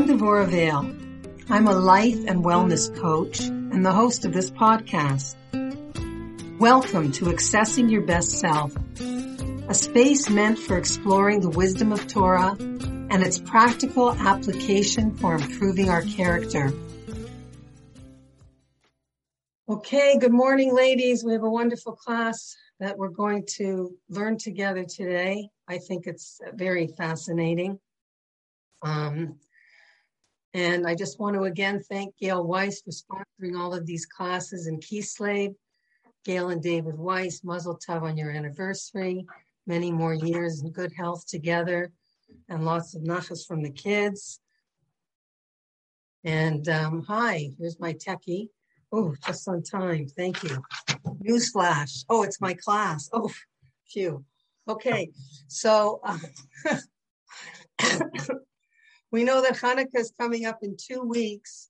I'm Devora Vale. I'm a life and wellness coach and the host of this podcast. Welcome to Accessing Your Best Self, a space meant for exploring the wisdom of Torah and its practical application for improving our character. Okay, good morning, ladies. We have a wonderful class that we're going to learn together today. I think it's very fascinating. Um, and I just want to again thank Gail Weiss for sponsoring all of these classes in Kislev. Gail and David Weiss, Mazel Tov on your anniversary. Many more years in good health together and lots of nachas from the kids. And um, hi, here's my techie. Oh, just on time. Thank you. Newsflash. Oh, it's my class. Oh, phew. Okay, so uh, we know that Hanukkah is coming up in two weeks.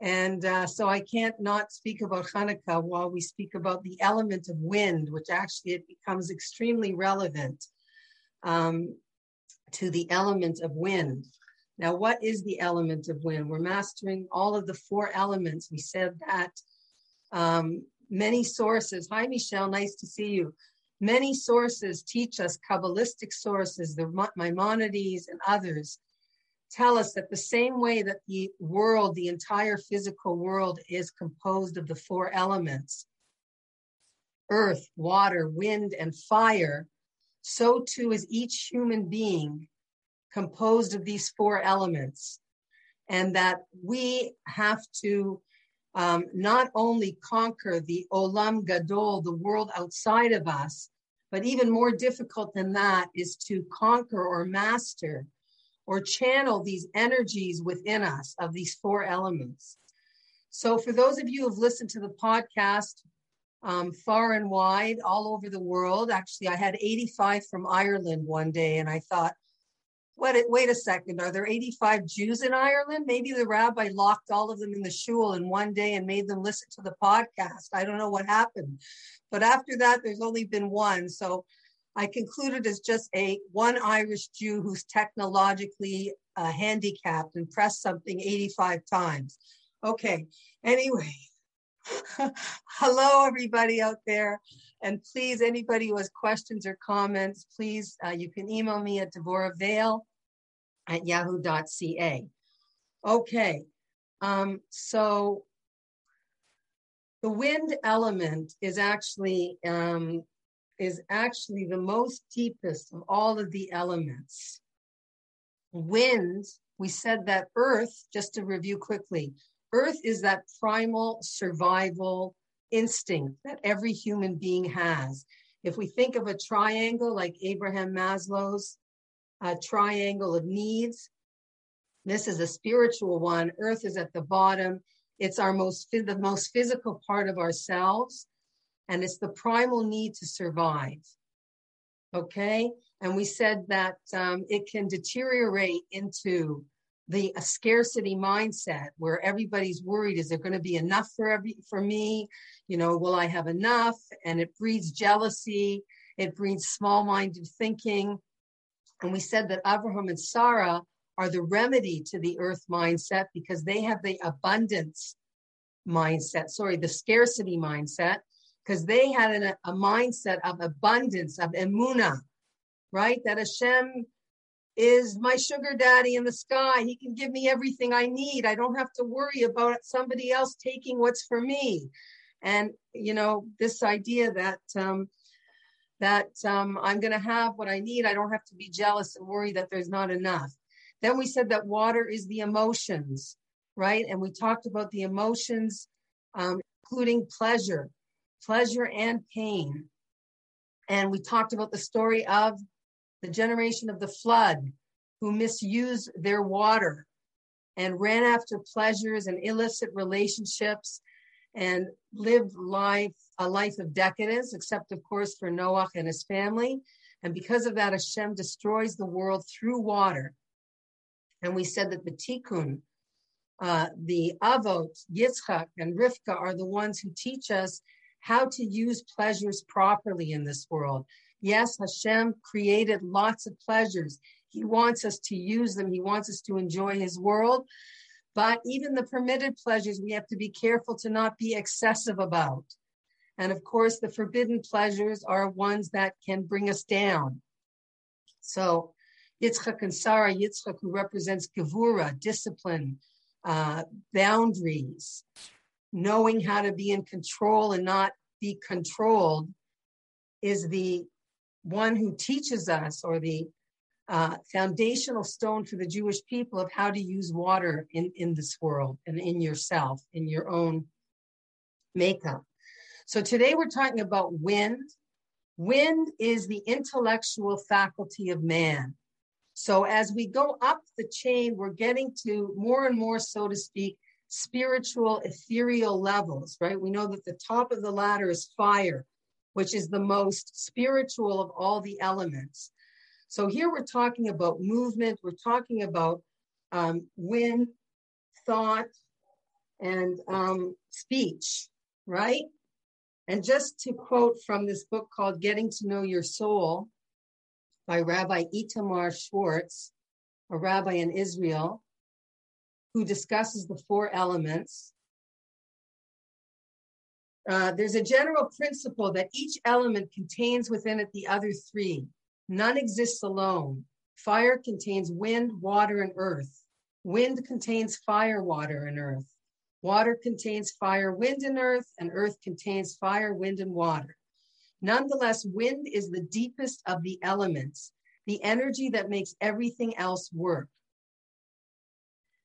And uh, so I can't not speak about Hanukkah while we speak about the element of wind, which actually it becomes extremely relevant um, to the element of wind. Now, what is the element of wind? We're mastering all of the four elements. We said that um, many sources, hi Michelle, nice to see you. Many sources teach us, Kabbalistic sources, the Maimonides and others, tell us that the same way that the world, the entire physical world, is composed of the four elements earth, water, wind, and fire, so too is each human being composed of these four elements. And that we have to um, not only conquer the olam gadol, the world outside of us, but even more difficult than that is to conquer or master or channel these energies within us of these four elements. So, for those of you who've listened to the podcast um, far and wide, all over the world, actually, I had 85 from Ireland one day, and I thought, what, wait a second, are there 85 Jews in Ireland? Maybe the rabbi locked all of them in the shul in one day and made them listen to the podcast. I don't know what happened. But after that, there's only been one. So I concluded as just a one Irish Jew who's technologically uh, handicapped and pressed something 85 times. Okay, anyway, hello everybody out there. And please, anybody who has questions or comments, please, uh, you can email me at devoravale at yahoo.ca. Okay, um, so the wind element is actually um, is actually the most deepest of all of the elements. Wind, we said that earth, just to review quickly, earth is that primal survival instinct that every human being has. If we think of a triangle like Abraham Maslow's triangle of needs, this is a spiritual one. Earth is at the bottom. It's our most the most physical part of ourselves and it's the primal need to survive. Okay. And we said that um, it can deteriorate into the scarcity mindset where everybody's worried is there going to be enough for every for me you know will i have enough and it breeds jealousy it breeds small-minded thinking and we said that abraham and sarah are the remedy to the earth mindset because they have the abundance mindset sorry the scarcity mindset because they had an, a mindset of abundance, of emuna, right? That Hashem is my sugar daddy in the sky. He can give me everything I need. I don't have to worry about somebody else taking what's for me. And you know, this idea that um, that um, I'm going to have what I need. I don't have to be jealous and worry that there's not enough. Then we said that water is the emotions, right? And we talked about the emotions, um, including pleasure, pleasure and pain. And we talked about the story of the generation of the flood who misused their water and ran after pleasures and illicit relationships and lived life a life of decadence, except of course for Noah and his family. And because of that, Hashem destroys the world through water. And we said that the tikkun, uh, the avot, Yitzchak, and Rivka are the ones who teach us how to use pleasures properly in this world. Yes, Hashem created lots of pleasures. He wants us to use them. He wants us to enjoy his world. But even the permitted pleasures, we have to be careful to not be excessive about. And of course, the forbidden pleasures are ones that can bring us down. So Yitzchak and Sarah, Yitzchak who represents Gevura, discipline, uh, boundaries, knowing how to be in control and not be controlled, is the one who teaches us, or the uh, foundational stone for the Jewish people of how to use water in, in this world and in yourself, in your own makeup. So today we're talking about wind. Wind is the intellectual faculty of man. So as we go up the chain, we're getting to more and more, so to speak, spiritual, ethereal levels, right? We know that the top of the ladder is fire, which is the most spiritual of all the elements. So here we're talking about movement, we're talking about um, wind, thought, and um, speech, right? And just to quote from this book called Getting to Know Your Soul, by Rabbi Itamar Schwartz, a rabbi in Israel, who discusses the four elements. Uh, there's a general principle that each element contains within it the other three. None exists alone. Fire contains wind, water, and earth. Wind contains fire, water, and earth. Water contains fire, wind, and earth, and earth contains fire, wind, and water. Nonetheless, wind is the deepest of the elements, the energy that makes everything else work.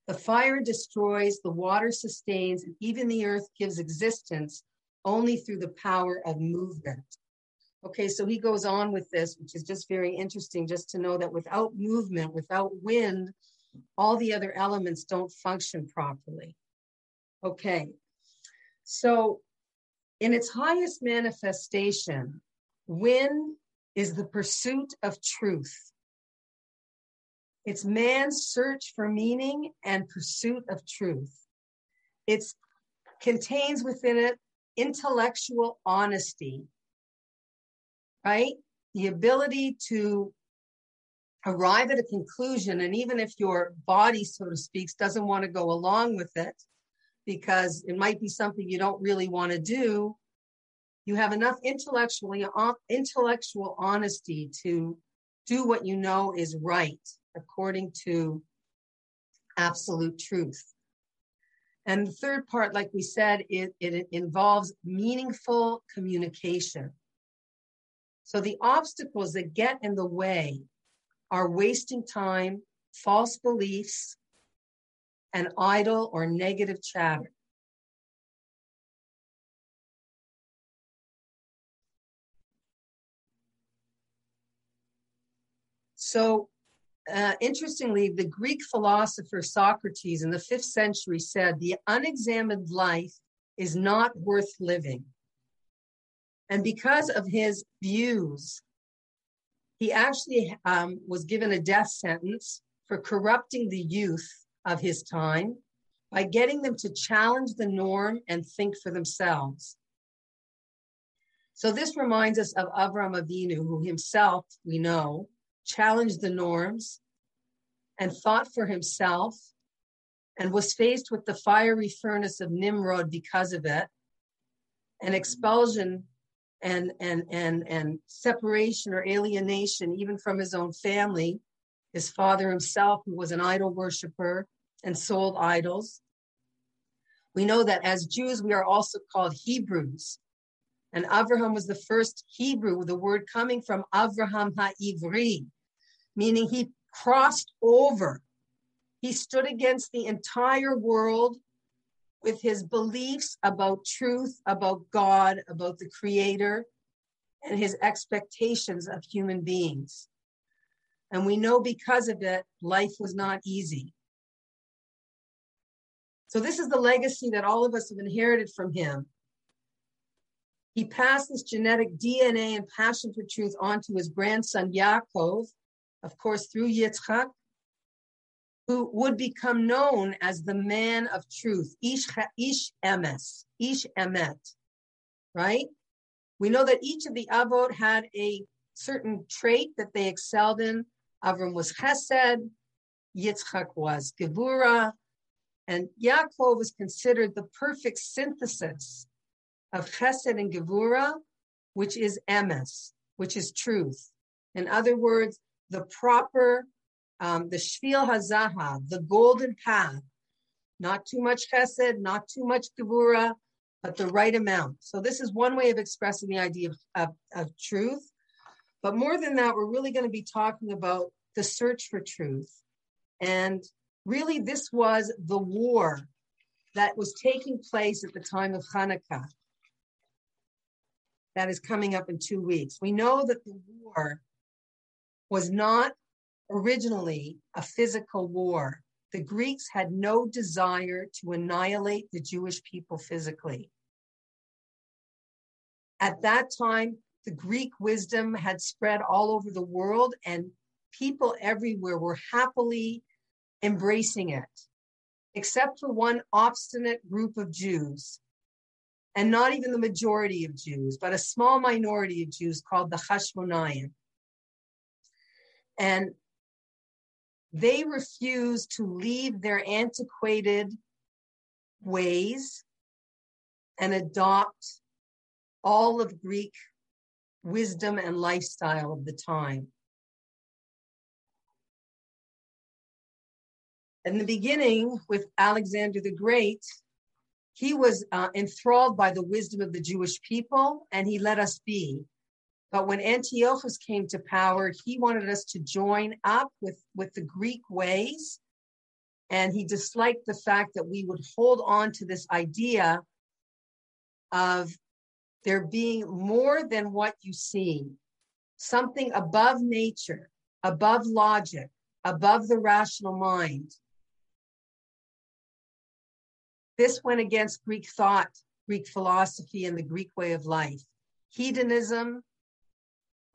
The fire destroys, the water sustains, and even the earth gives existence only through the power of movement. Okay, so he goes on with this, which is just very interesting, just to know that without movement, without wind, all the other elements don't function properly. Okay, so in its highest manifestation, wind is the pursuit of truth. It's man's search for meaning and pursuit of truth. It contains within it intellectual honesty, right? The ability to arrive at a conclusion. And even if your body, so to speak, doesn't want to go along with it, because it might be something you don't really want to do, you have enough intellectually intellectual honesty to do what you know is right according to absolute truth. And the third part, like we said, it, it involves meaningful communication. So the obstacles that get in the way are wasting time, false beliefs, and idle or negative chatter. So, uh, interestingly, the Greek philosopher Socrates in the fifth century said, The unexamined life is not worth living. And because of his views, he actually um, was given a death sentence for corrupting the youth of his time by getting them to challenge the norm and think for themselves. So this reminds us of Avram Avinu, who himself, we know, challenged the norms and thought for himself and was faced with the fiery furnace of Nimrod because of it, and expulsion and, and, and, and separation or alienation, even from his own family, his father himself, who was an idol worshiper and sold idols. We know that as Jews, we are also called Hebrews. And Abraham was the first Hebrew, with the word coming from Avraham HaIvri, meaning he crossed over. He stood against the entire world with his beliefs about truth, about God, about the Creator, and his expectations of human beings. And we know because of it, life was not easy. So, this is the legacy that all of us have inherited from him. He passed this genetic DNA and passion for truth on to his grandson Yaakov, of course, through Yitzchak, who would become known as the man of truth, Ish, ish Emes, Ish Emet, right? We know that each of the Avot had a certain trait that they excelled in. Avram was Chesed, Yitzchak was Gevura, and Yaakov was considered the perfect synthesis of Chesed and Gevura, which is emes, which is truth. In other words, the proper, um, the Shvil HaZahav, the golden path, not too much Chesed, not too much Gevura, but the right amount. So this is one way of expressing the idea of, of, of truth. But more than that, we're really going to be talking about the search for truth. And really, this was the war that was taking place at the time of Hanukkah. That is coming up in two weeks. We know that the war was not originally a physical war. The Greeks had no desire to annihilate the Jewish people physically. At that time, the Greek wisdom had spread all over the world, and people everywhere were happily embracing it, except for one obstinate group of Jews, and not even the majority of Jews, but a small minority of Jews called the Hashmonaim. And they refused to leave their antiquated ways and adopt all of Greek wisdom and lifestyle of the time. In the beginning, with Alexander the Great, he was uh, enthralled by the wisdom of the Jewish people and he let us be. But when Antiochus came to power, he wanted us to join up with, with the Greek ways. And he disliked the fact that we would hold on to this idea of there being more than what you see, something above nature, above logic, above the rational mind. This went against Greek thought, Greek philosophy, and the Greek way of life. Hedonism,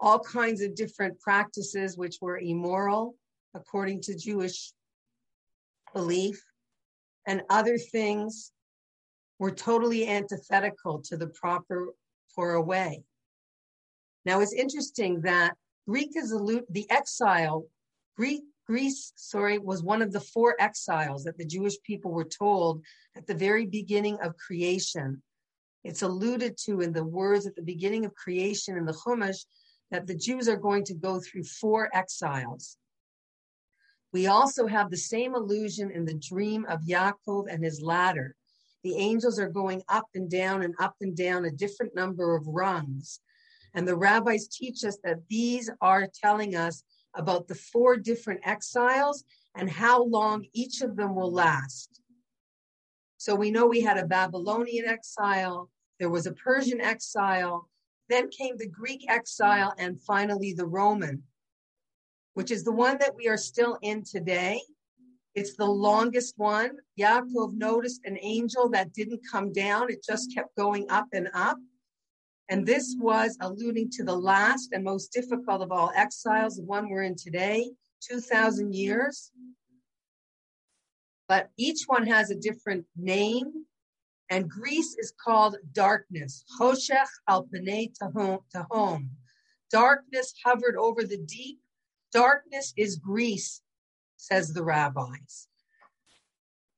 all kinds of different practices which were immoral according to Jewish belief, and other things were totally antithetical to the proper Torah way. Now it's interesting that Greek is the exile, Greek, Greece, sorry, was one of the four exiles that the Jewish people were told at the very beginning of creation. It's alluded to in the words at the beginning of creation in the Chumash that the Jews are going to go through four exiles. We also have the same allusion in the dream of Yaakov and his ladder, the angels are going up and down and up and down a different number of rungs. And the rabbis teach us that these are telling us about the four different exiles and how long each of them will last. So we know we had a Babylonian exile, there was a Persian exile, then came the Greek exile, and finally the Roman, which is the one that we are still in today. It's the longest one. Yaakov noticed an angel that didn't come down, it just kept going up and up. And this was alluding to the last and most difficult of all exiles, the one we're in today, 2,000 years. But each one has a different name. And Greece is called darkness. Hoshech al Panei Tahom. Darkness hovered over the deep. Darkness is Greece says the rabbis.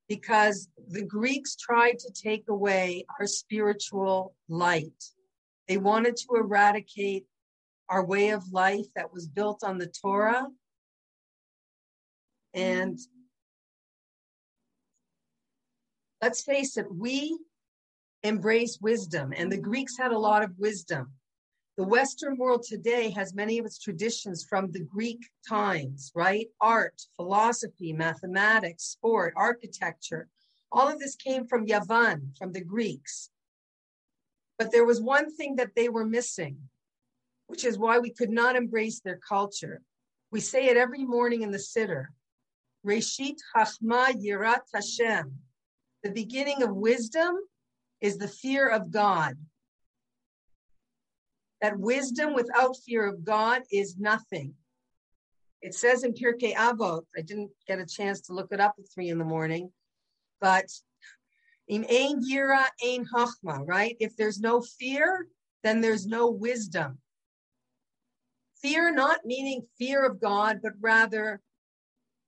Because the Greeks tried to take away our spiritual light. They wanted to eradicate our way of life that was built on the Torah. And let's face it, we embrace wisdom, and the Greeks had a lot of wisdom. The Western world today has many of its traditions from the Greek times, right? Art, philosophy, mathematics, sport, architecture. All of this came from Yavan, from the Greeks. But there was one thing that they were missing, which is why we could not embrace their culture. We say it every morning in the Siddur. Reshit Chachma Yirat Hashem. The beginning of wisdom is the fear of God that wisdom without fear of God is nothing. It says in Pirkei Avot, I didn't get a chance to look it up at three in the morning, but in Ein Yira, Ein Hachma, right? If there's no fear, then there's no wisdom. Fear not meaning fear of God, but rather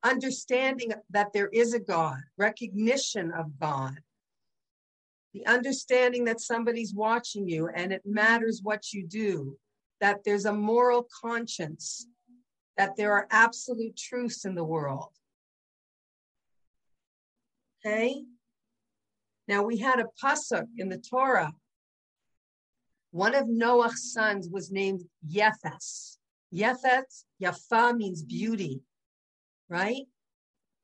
understanding that there is a God, recognition of God, the understanding that somebody's watching you and it matters what you do, that there's a moral conscience, that there are absolute truths in the world. Okay? Now we had a pasuk in the Torah. One of Noah's sons was named Yefes. Yefet, Yafa means beauty, right?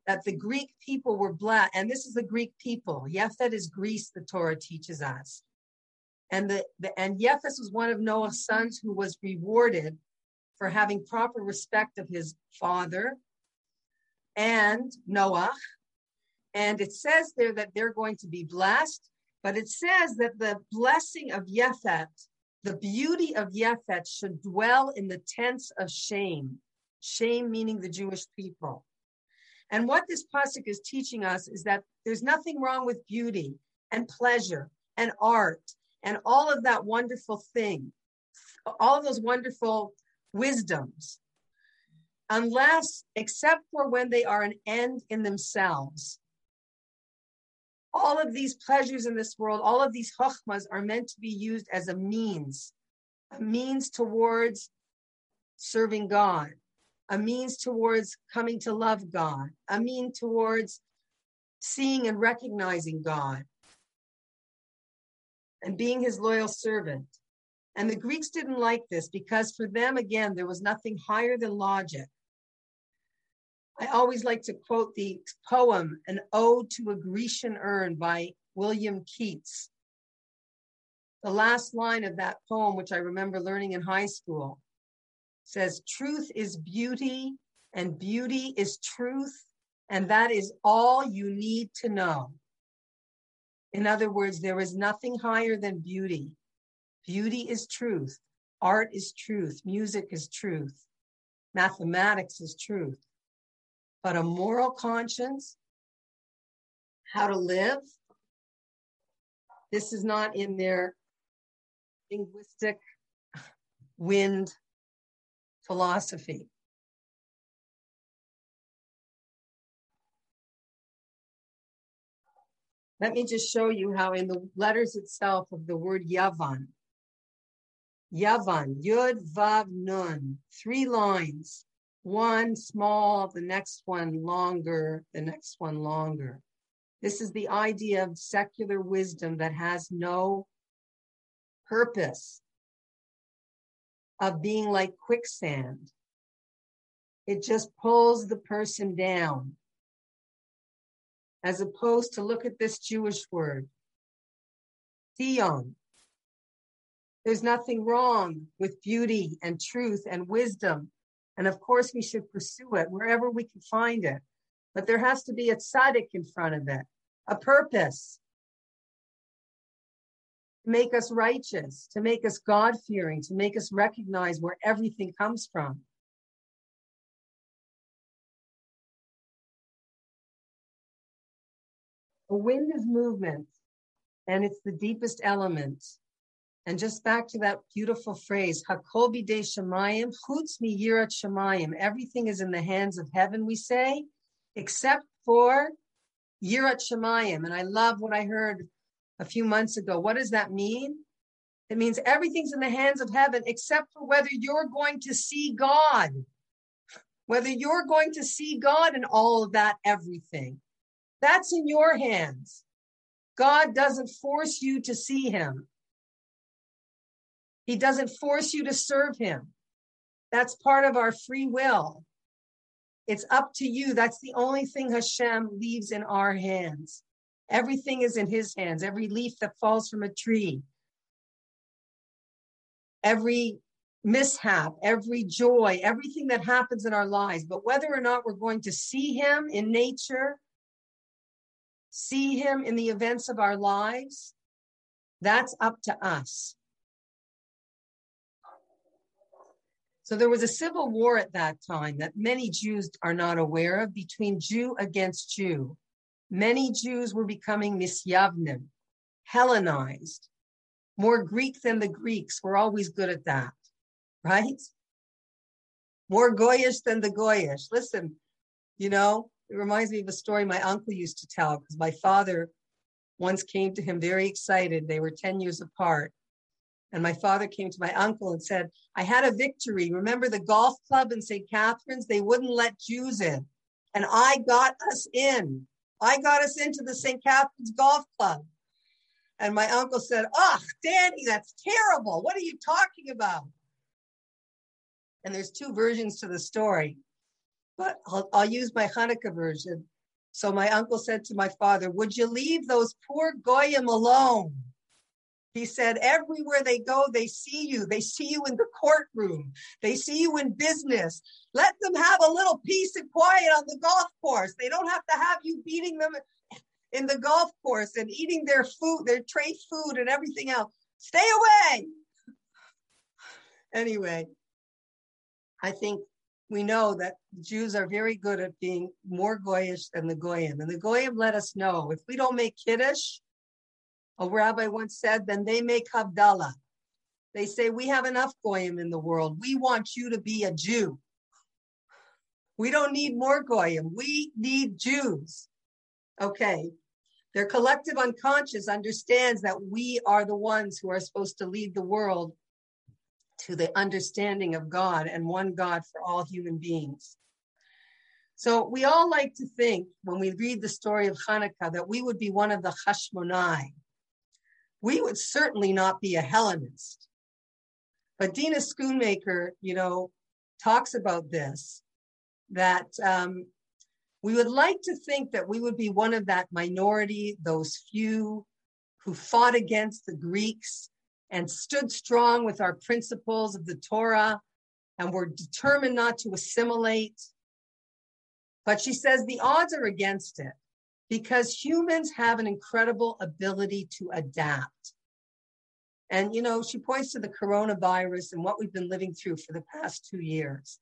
That the Greek people were black, and this is the Greek people. Yefet is Greece, the Torah teaches us. And the, the and Yefes was one of Noah's sons who was rewarded for having proper respect of his father and Noah. And it says there that they're going to be blessed, but it says that the blessing of Yefet the beauty of Yefet should dwell in the tents of Shem, Shem meaning the Jewish people. And what this pasuk is teaching us is that there's nothing wrong with beauty and pleasure and art and all of that wonderful thing, all of those wonderful wisdoms, unless, except for when they are an end in themselves all of these pleasures in this world, all of these chachmas are meant to be used as a means, a means towards serving God, a means towards coming to love God, a mean towards seeing and recognizing God and being his loyal servant. And the Greeks didn't like this because for them, again, there was nothing higher than logic. I always like to quote the poem, An Ode to a Grecian Urn by William Keats. The last line of that poem, which I remember learning in high school, says, Truth is beauty, and beauty is truth, and that is all you need to know. In other words, there is nothing higher than beauty. Beauty is truth. Art is truth. Music is truth. Mathematics is truth but a moral conscience, how to live. This is not in their linguistic wind philosophy. Let me just show you how in the letters itself of the word Yavan, Yavan, Yud, Vav, Nun, three lines one small, the next one longer, the next one longer. This is the idea of secular wisdom that has no purpose of being like quicksand. It just pulls the person down. As opposed to look at this Jewish word, Tzion. There's nothing wrong with beauty and truth and wisdom and of course, we should pursue it wherever we can find it. But there has to be a tzaddik in front of it, a purpose to make us righteous, to make us God fearing, to make us recognize where everything comes from. A wind is movement, and it's the deepest element. And just back to that beautiful phrase, Hakol bidei shemayim, chutz mi yirat shemayim. Everything is in the hands of heaven, we say, except for yirat shemayim. And I love what I heard a few months ago. What does that mean? It means everything's in the hands of heaven, except for whether you're going to see God, whether you're going to see God and all of that, everything. That's in your hands. God doesn't force you to see him. He doesn't force you to serve him. That's part of our free will. It's up to you. That's the only thing Hashem leaves in our hands. Everything is in his hands. Every leaf that falls from a tree, every mishap, every joy, everything that happens in our lives. But whether or not we're going to see him in nature, see him in the events of our lives, that's up to us. So there was a civil war at that time that many Jews are not aware of between Jew against Jew. Many Jews were becoming misyavnim, Hellenized, more Greek than the Greeks. We're always good at that, right? more goyish than the goyish. Listen, you know, it reminds me of a story my uncle used to tell because my father once came to him very excited. They were 10 years apart. And my father came to my uncle and said, I had a victory. Remember the golf club in St. Catharines? They wouldn't let Jews in. And I got us in. I got us into the St. Catharines Golf Club. And my uncle said, Oh, Danny, that's terrible. What are you talking about? And there's two versions to the story, but I'll, I'll use my Hanukkah version. So my uncle said to my father, Would you leave those poor Goyim alone? He said, everywhere they go, they see you. They see you in the courtroom. They see you in business. Let them have a little peace and quiet on the golf course. They don't have to have you beating them in the golf course and eating their food, their treif food and everything else. Stay away. Anyway, I think we know that Jews are very good at being more goyish than the goyim. And the goyim let us know if we don't make kiddush, a rabbi once said, then they make Havdalah. They say, we have enough goyim in the world. We want you to be a Jew. We don't need more goyim. We need Jews. Okay. Their collective unconscious understands that we are the ones who are supposed to lead the world to the understanding of God and one God for all human beings. So we all like to think when we read the story of Hanukkah that we would be one of the Hashmonai, we would certainly not be a Hellenist. But Dina Schoonmaker, you know, talks about this, that um, we would like to think that we would be one of that minority, those few who fought against the Greeks and stood strong with our principles of the Torah and were determined not to assimilate. But she says the odds are against it because humans have an incredible ability to adapt. And, you know, she points to the coronavirus and what we've been living through for the past two years.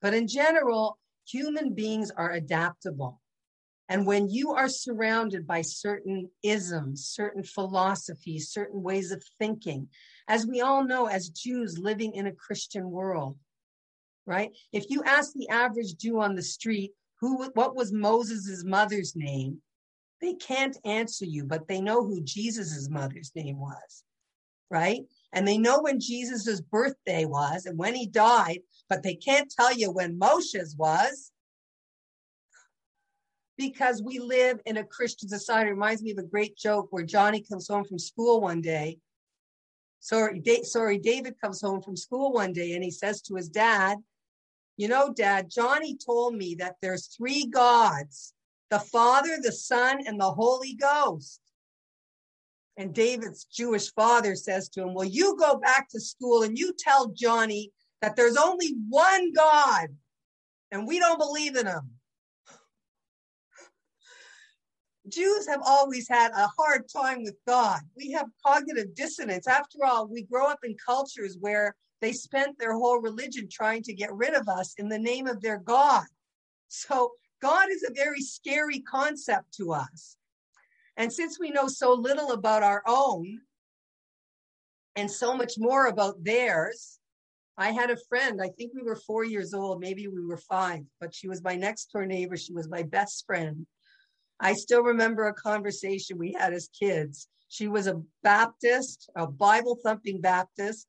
But in general, human beings are adaptable. And when you are surrounded by certain isms, certain philosophies, certain ways of thinking, as we all know, as Jews living in a Christian world, right? If you ask the average Jew on the street, who what was Moses's mother's name? They can't answer you, but they know who Jesus's mother's name was, right? And they know when Jesus's birthday was and when he died, but they can't tell you when Moshe's was because we live in a Christian society. It reminds me of a great joke where Johnny comes home from school one day. Sorry, da- sorry, David comes home from school one day and he says to his dad, you know, Dad, Johnny told me that there's three gods the Father, the Son, and the Holy Ghost. And David's Jewish father says to him, Well, you go back to school and you tell Johnny that there's only one God and we don't believe in him. Jews have always had a hard time with God. We have cognitive dissonance. After all, we grow up in cultures where they spent their whole religion trying to get rid of us in the name of their God. So God is a very scary concept to us. And since we know so little about our own and so much more about theirs, I had a friend, I think we were four years old, maybe we were five, but she was my next door neighbor. She was my best friend. I still remember a conversation we had as kids. She was a Baptist, a Bible thumping Baptist,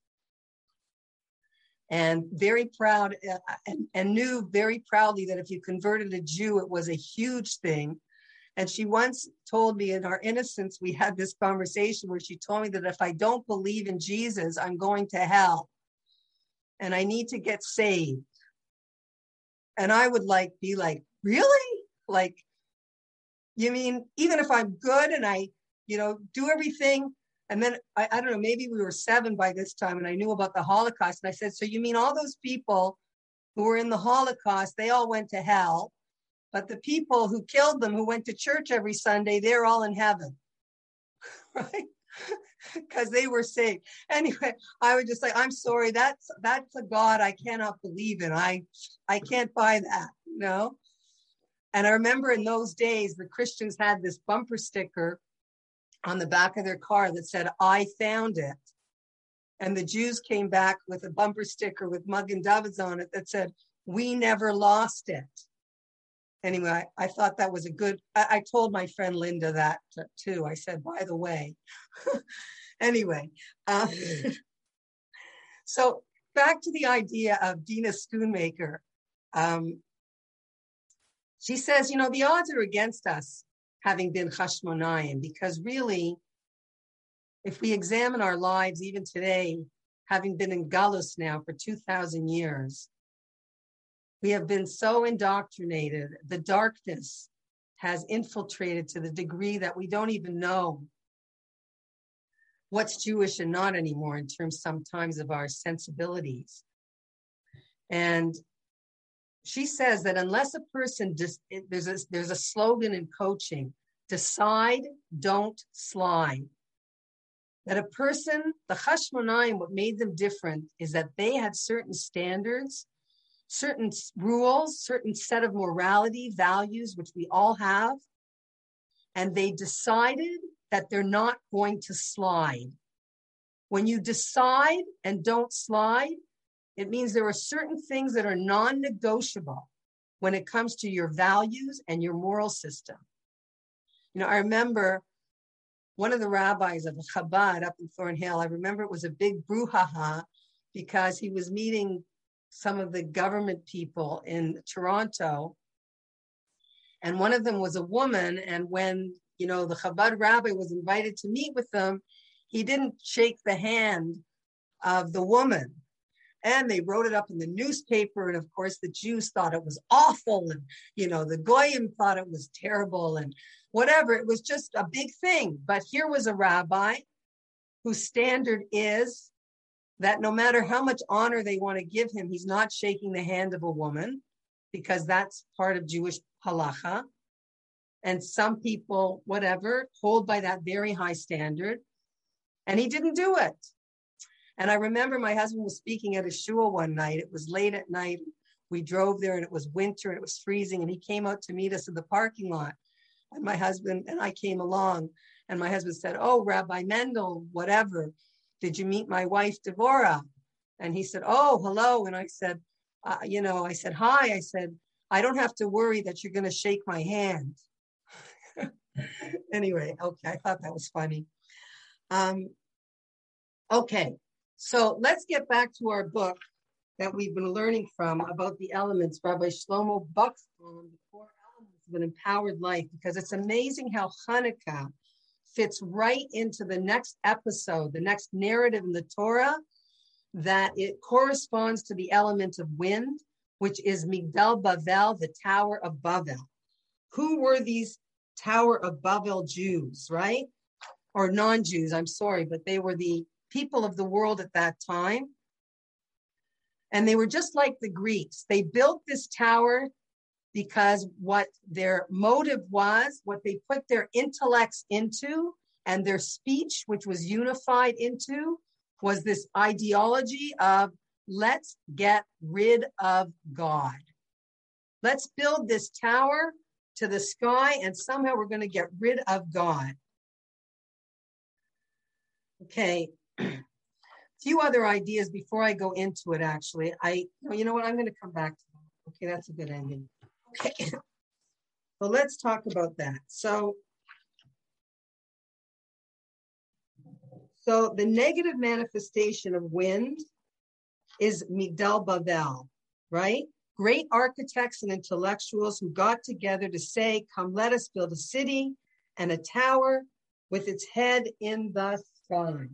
and very proud uh, and, and knew very proudly that if you converted a Jew, it was a huge thing. And she once told me in our innocence, we had this conversation where she told me that if I don't believe in Jesus, I'm going to hell and I need to get saved. And I would like be like, really? Like, you mean even if I'm good and I, you know, do everything and then I, I don't know, maybe we were seven by this time and I knew about the Holocaust. And I said, So you mean all those people who were in the Holocaust, they all went to hell, but the people who killed them, who went to church every Sunday, they're all in heaven. right? Because they were saved. Anyway, I would just say, I'm sorry, that's that's a God I cannot believe in. I I can't buy that, you know. And I remember in those days the Christians had this bumper sticker on the back of their car that said, I found it. and the Jews came back with a bumper sticker with Magen David's on it that said, "We never lost it." Anyway, I, I thought that was a good. I, I, told my friend Linda that too. I said, "By the way," anyway. Uh, so back to the idea of Dina Schoonmaker. Um, she says, you know, the odds are against us having been Hashmonaim because really if we examine our lives even today, having been in Galus now for 2,000 years, we have been so indoctrinated. The darkness has infiltrated to the degree that we don't even know what's Jewish and not anymore in terms sometimes of our sensibilities. And she says that unless a person just there's a there's a slogan in coaching decide don't slide that a person, the Hashmonaim, what made them different is that they had certain standards, certain rules, certain set of morality, values, which we all have. And they decided that they're not going to slide. When you decide and don't slide, it means there are certain things that are non negotiable when it comes to your values and your moral system. You know, I remember one of the rabbis of Chabad up in Thornhill, I remember it was a big brouhaha because he was meeting some of the government people in Toronto. And one of them was a woman. And when, you know, the Chabad rabbi was invited to meet with them, he didn't shake the hand of the woman. And they wrote it up in the newspaper. And of course, the Jews thought it was awful. And, you know, the Goyim thought it was terrible. And whatever. It was just a big thing. But here was a rabbi whose standard is that no matter how much honor they want to give him, he's not shaking the hand of a woman because that's part of Jewish halacha. And some people, whatever, hold by that very high standard. And he didn't do it. And I remember my husband was speaking at a shul one night. It was late at night. We drove there and it was winter and it was freezing. And he came out to meet us in the parking lot. And my husband and I came along, and my husband said, Oh, Rabbi Mendel, whatever, did you meet my wife, Devorah? And he said, Oh, hello. And I said, uh, You know, I said, Hi. I said, I don't have to worry that you're going to shake my hand. anyway, okay, I thought that was funny. Um, okay, so let's get back to our book that we've been learning from about the elements. Rabbi Shlomo Buxbaum, of an empowered life because it's amazing how Hanukkah fits right into the next episode, the next narrative in the Torah, that it corresponds to the element of wind, which is Migdal Bavel, the Tower of Bavel. Who were these Tower of Bavel Jews, right? Or non Jews, I'm sorry, but they were the people of the world at that time. And they were just like the Greeks. They built this tower because what their motive was, what they put their intellects into, and their speech, which was unified into, was this ideology of let's get rid of God. Let's build this tower to the sky, and somehow we're going to get rid of God. Okay. Few other ideas before I go into it, actually. I, you know what? I'm going to come back to that. Okay, that's a good ending. Okay. so let's talk about that. So, so the negative manifestation of wind is Migdal Bavel, right? Great architects and intellectuals who got together to say, come, let us build a city and a tower with its head in the sky.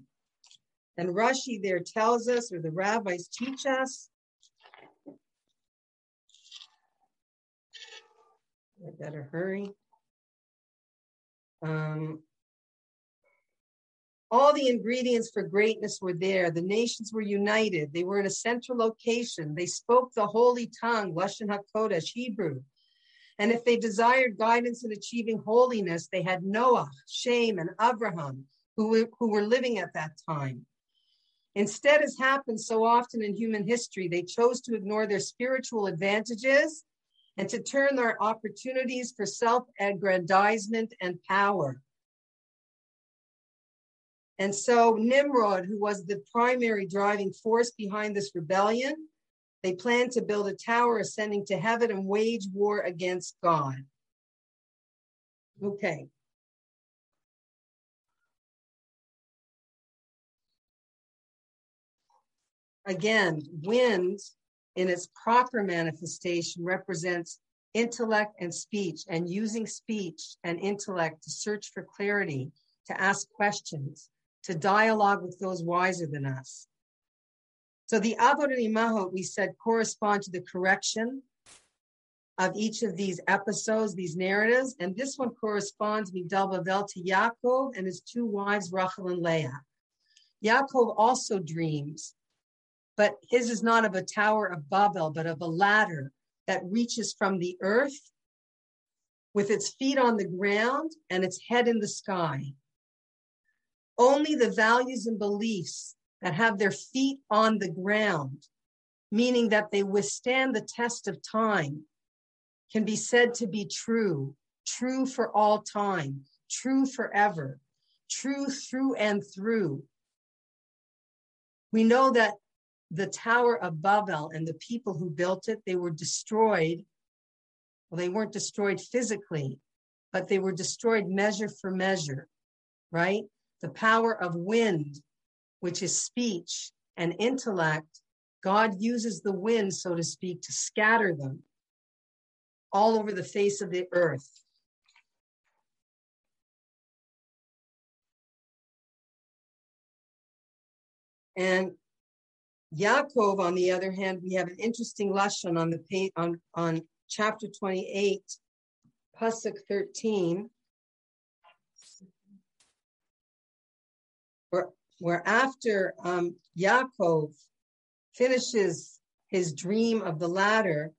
And Rashi there tells us, or the rabbis teach us, I better hurry. Um, all the ingredients for greatness were there. The nations were united. They were in a central location. They spoke the holy tongue, Lashon HaKodesh, Hebrew. And if they desired guidance in achieving holiness, they had Noah, Shem, and Abraham, who, who were living at that time. Instead, as happens so often in human history, they chose to ignore their spiritual advantages and to turn their opportunities for self aggrandizement and power. And so Nimrod, who was the primary driving force behind this rebellion, they planned to build a tower ascending to heaven and wage war against God. Okay. Again, wind in its proper manifestation represents intellect and speech, and using speech and intellect to search for clarity, to ask questions, to dialogue with those wiser than us. So the Imahot, we said, correspond to the correction of each of these episodes, these narratives. And this one corresponds, Migdal Bavel, to Yaakov and his two wives, Rachel and Leah. Yaakov also dreams, but his is not of a tower of Babel, but of a ladder that reaches from the earth with its feet on the ground and its head in the sky. Only the values and beliefs that have their feet on the ground, meaning that they withstand the test of time, can be said to be true, true for all time, true forever, true through and through. We know that the Tower of Babel and the people who built it, they were destroyed. Well, they weren't destroyed physically, but they were destroyed measure for measure, right? the power of wind, which is speech and intellect, God uses the wind, so to speak, to scatter them all over the face of the earth. And Yaakov, on the other hand, we have an interesting lashon on the page on, on chapter 28, pasuk 13. where, where after um, Yaakov finishes his dream of the ladder,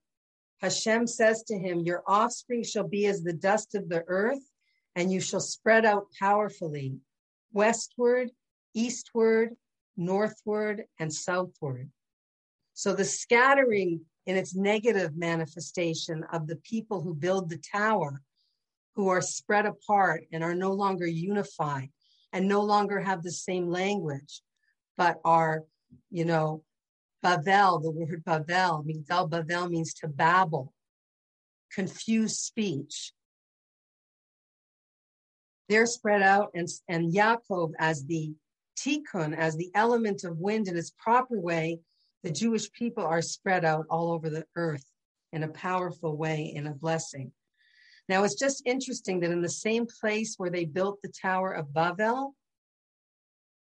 Hashem says to him, Your offspring shall be as the dust of the earth, and you shall spread out powerfully, westward, eastward, northward, and southward. So the scattering in its negative manifestation of the people who build the tower, who are spread apart and are no longer unified, and no longer have the same language, but are, you know, Bavel, the word Bavel, Migdal Bavel means to babble, confuse speech. They're spread out, and, and Yaakov as the tikkun, as the element of wind in its proper way, the Jewish people are spread out all over the earth in a powerful way, in a blessing. Now it's just interesting that in the same place where they built the Tower of Babel,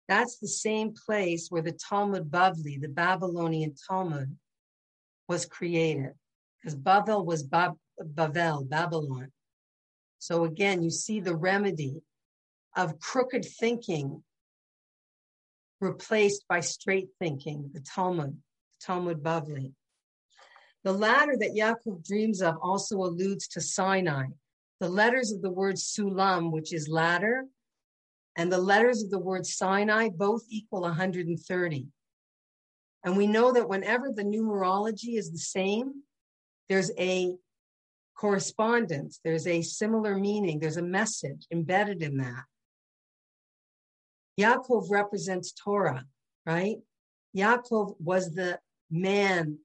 that's the same place where the Talmud Bavli, the Babylonian Talmud, was created. Because Babel was Bab- Babel, Babylon. So again, you see the remedy of crooked thinking replaced by straight thinking, the Talmud, Talmud Bavli. The ladder that Yaakov dreams of also alludes to Sinai. The letters of the word sulam, which is ladder, and the letters of the word Sinai both equal 130. And we know that whenever the numerology is the same, there's a correspondence, there's a similar meaning, there's a message embedded in that. Yaakov represents Torah, right? Yaakov was the man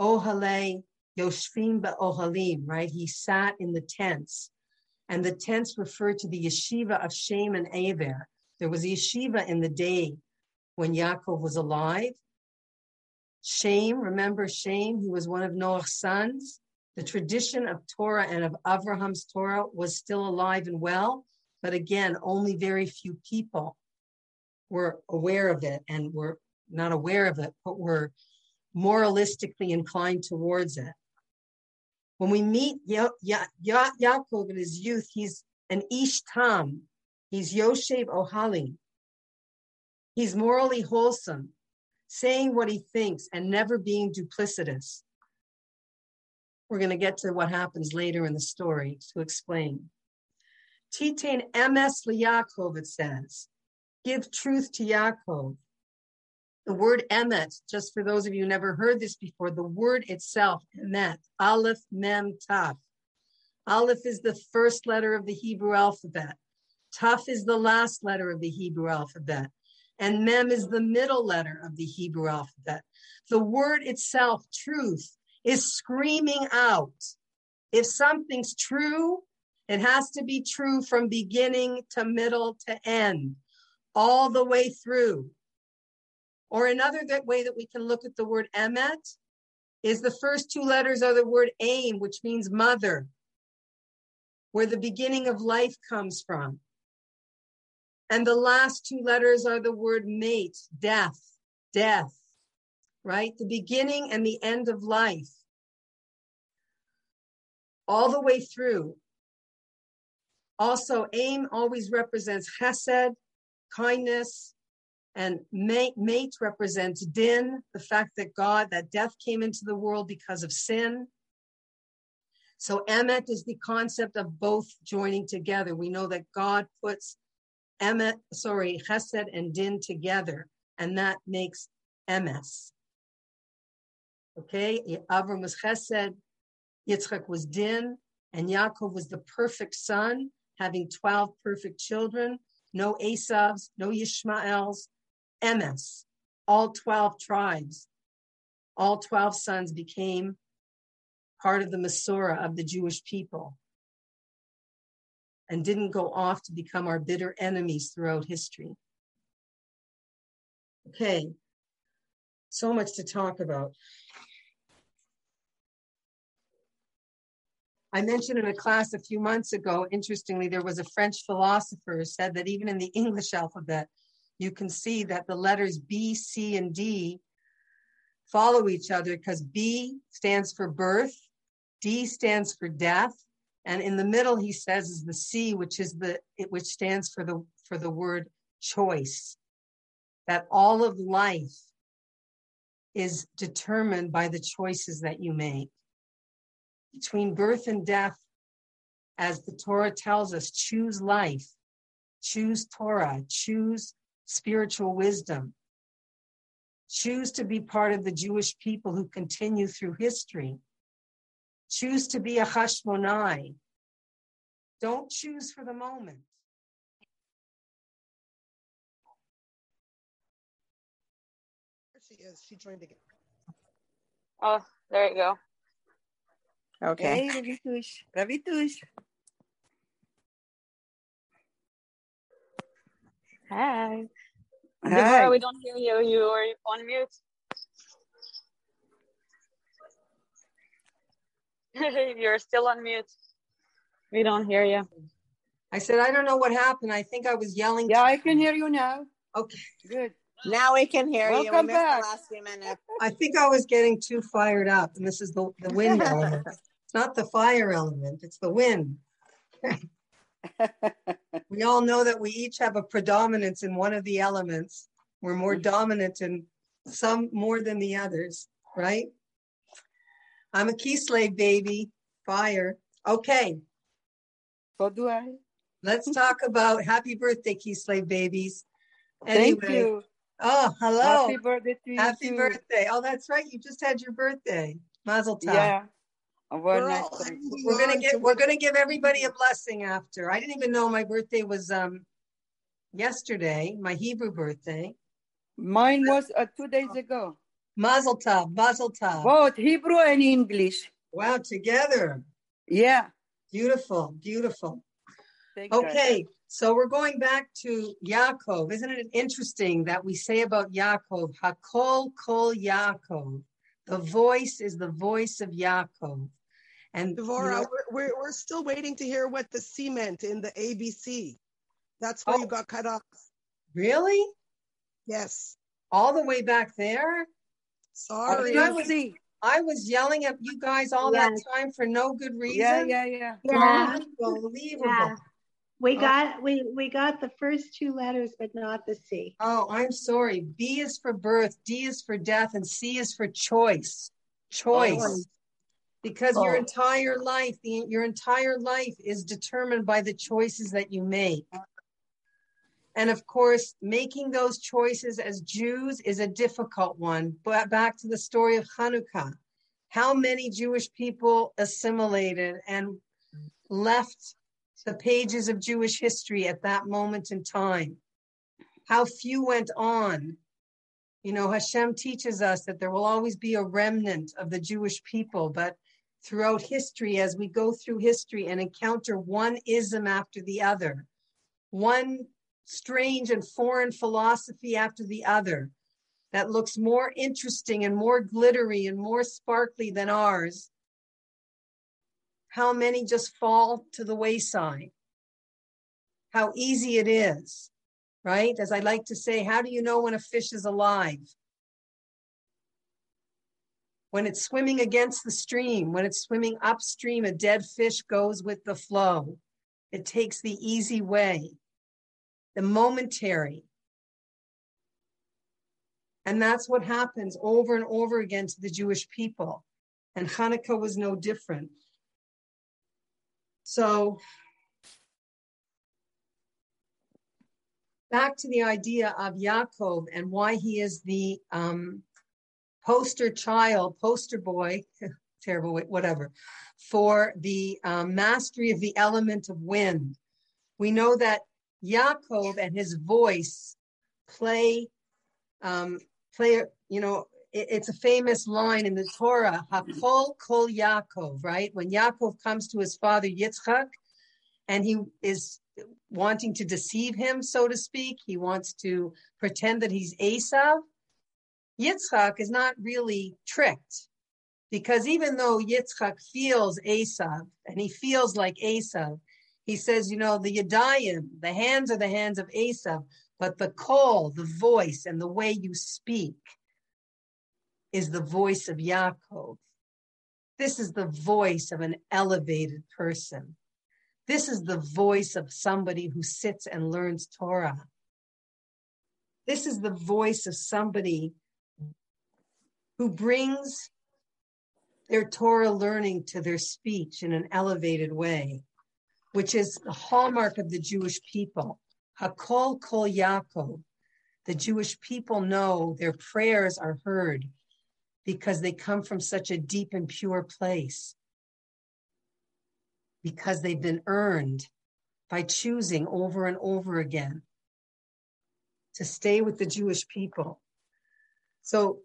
Ohale Yoshvim Ohalim, right? He sat in the tents. And the tents refer to the yeshiva of Shem and Aver. There was a yeshiva in the day when Yaakov was alive. Shem, remember Shem, he was one of Noah's sons. The tradition of Torah and of Abraham's Torah was still alive and well, but again, only very few people were aware of it and we're not aware of it, but we're moralistically inclined towards it. When we meet ya- ya- ya- Yaakov in his youth, he's an Ishtam, He's Yoshev Ohali. He's morally wholesome, saying what he thinks and never being duplicitous. We're going to get to what happens later in the story to explain. Titain emes Yaakov, it says. Give truth to Yaakov. The word emet, just for those of you never heard this before, the word itself, emet, aleph, mem, taf. Aleph is the first letter of the Hebrew alphabet. Tuf is the last letter of the Hebrew alphabet, and Mem is the middle letter of the Hebrew alphabet. The word itself, truth, is screaming out. If something's true, it has to be true from beginning to middle to end, all the way through. Or another way that we can look at the word emet is the first two letters are the word aim, which means mother, where the beginning of life comes from. And the last two letters are the word mate, death, death, right? The beginning and the end of life. All the way through. Also, aim always represents chesed, kindness, and mate, represents din, the fact that God, that death came into the world because of sin. So emet is the concept of both joining together. We know that God puts emet, sorry, chesed and din together, and that makes emes. Okay, Avram was chesed, Yitzchak was din, and Yaakov was the perfect son, having 12 perfect children, no Esavs, no Yishmaels, emes, all 12 tribes, all 12 sons became part of the Masorah of the Jewish people and didn't go off to become our bitter enemies throughout history. Okay, so much to talk about. I mentioned in a class a few months ago, interestingly, there was a French philosopher who said that even in the English alphabet, you can see that the letters B, C, and D follow each other because B stands for birth, D stands for death, and in the middle he says is the C, which is the which stands for the for the word choice. That all of life is determined by the choices that you make. Between birth and death, as the Torah tells us, choose life, choose Torah, choose spiritual wisdom. Choose to be part of the Jewish people who continue through history. Choose to be a Hashmonai. Don't choose for the moment. There She is. She joined again. Oh, there you go. Okay. Hey, Ravitush. Ravitush. Hi. Hi. Deborah, we don't hear you. You are on mute. You're still on mute. We don't hear you. I said, I don't know what happened. I think I was yelling. Yeah, I can hear you now. Okay. Good. Now we can hear you. We Welcome missed back. the last few minutes. I think I was getting too fired up, and this is the, the wind element. It's not the fire element, it's the wind. We all know that we each have a predominance in one of the elements. We're more mm-hmm. dominant in some more than the others, right? I'm a Kislev baby, fire. Okay, so do I. let's talk about happy birthday, Kislev babies. Thank you. oh, hello. Happy birthday to you. Happy too. birthday. Oh, that's right. You just had your birthday. Mazel tov. Yeah. A very We're nice all We're gonna on get to we're gonna give everybody a blessing after. I didn't even know my birthday was um yesterday, my Hebrew birthday. Mine was uh, two days ago. Mazel tov, mazel tov. Both Hebrew and English. Wow, together. Yeah. Beautiful, beautiful. Thank God. Okay, so we're going back to Yaakov. Isn't it interesting that we say about Yaakov, Hakol Kol Yaakov? The voice is the voice of Yaakov. And you know- we're, we're, we're still waiting to hear what the C meant in the ABC. That's where Oh. you got cut off. really? Yes. All the way back there? Oh, sorry. I was- I was yelling at you guys all that time for no good reason. Yeah, yeah, yeah. Yeah, Unbelievable. yeah. We Oh. got we we got the first two letters, but not the C. Oh, I'm sorry. B is for birth, D is for death, and C is for choice. Choice. Oh. Because your Oh. entire life, the, your entire life is determined by the choices that you make. And of course, making those choices as Jews is a difficult one. But back to the story of Hanukkah. How many Jewish people assimilated and left the pages of Jewish history at that moment in time. How few went on. You know, Hashem teaches us that there will always be a remnant of the Jewish people, but throughout history, as we go through history and encounter one ism after the other, one strange and foreign philosophy after the other that looks more interesting and more glittery and more sparkly than ours, how many just fall to the wayside? How easy it is, right? As I like to say, how do you know when a fish is alive? When it's swimming against the stream, when it's swimming upstream, a dead fish goes with the flow. It takes the easy way, the momentary. And that's what happens over and over again to the Jewish people. And Hanukkah was no different. So, back to the idea of Yaakov and why he is the um, poster child, poster boy, terrible, whatever, for the um, mastery of the element of wind. We know that Yaakov and his voice play, um, play, you know, it, it's a famous line in the Torah, Hakol Kol Yaakov, right? When Yaakov comes to his father Yitzchak and he is wanting to deceive him, so to speak, he wants to pretend that he's Esav Yitzchak is not really tricked because even though Yitzchak feels Esav and he feels like Esav, he says, you know, the Yadayim, the hands are the hands of Esav, but the call, the voice, and the way you speak is the voice of Yaakov. This is the voice of an elevated person. This is the voice of somebody who sits and learns Torah. This is the voice of somebody who brings their Torah learning to their speech in an elevated way, which is the hallmark of the Jewish people. Hakol kol Yaakov. The Jewish people know their prayers are heard because they come from such a deep and pure place, because they've been earned by choosing over and over again to stay with the Jewish people. So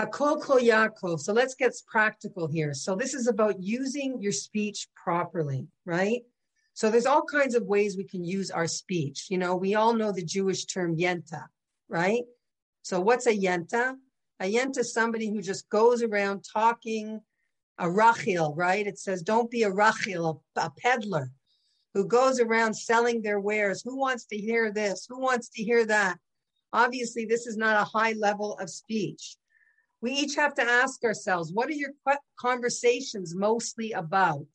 Hakol Kol Yaakov. So let's get practical here. So this is about using your speech properly, right? So there's all kinds of ways we can use our speech. You know, we all know the Jewish term yenta, right? So what's a yenta? A yenta is somebody who just goes around talking a rachil, right? It says, don't be a rachil, a, a peddler who goes around selling their wares. Who wants to hear this? Who wants to hear that? Obviously, this is not a high level of speech we each have to ask ourselves what are your conversations mostly about?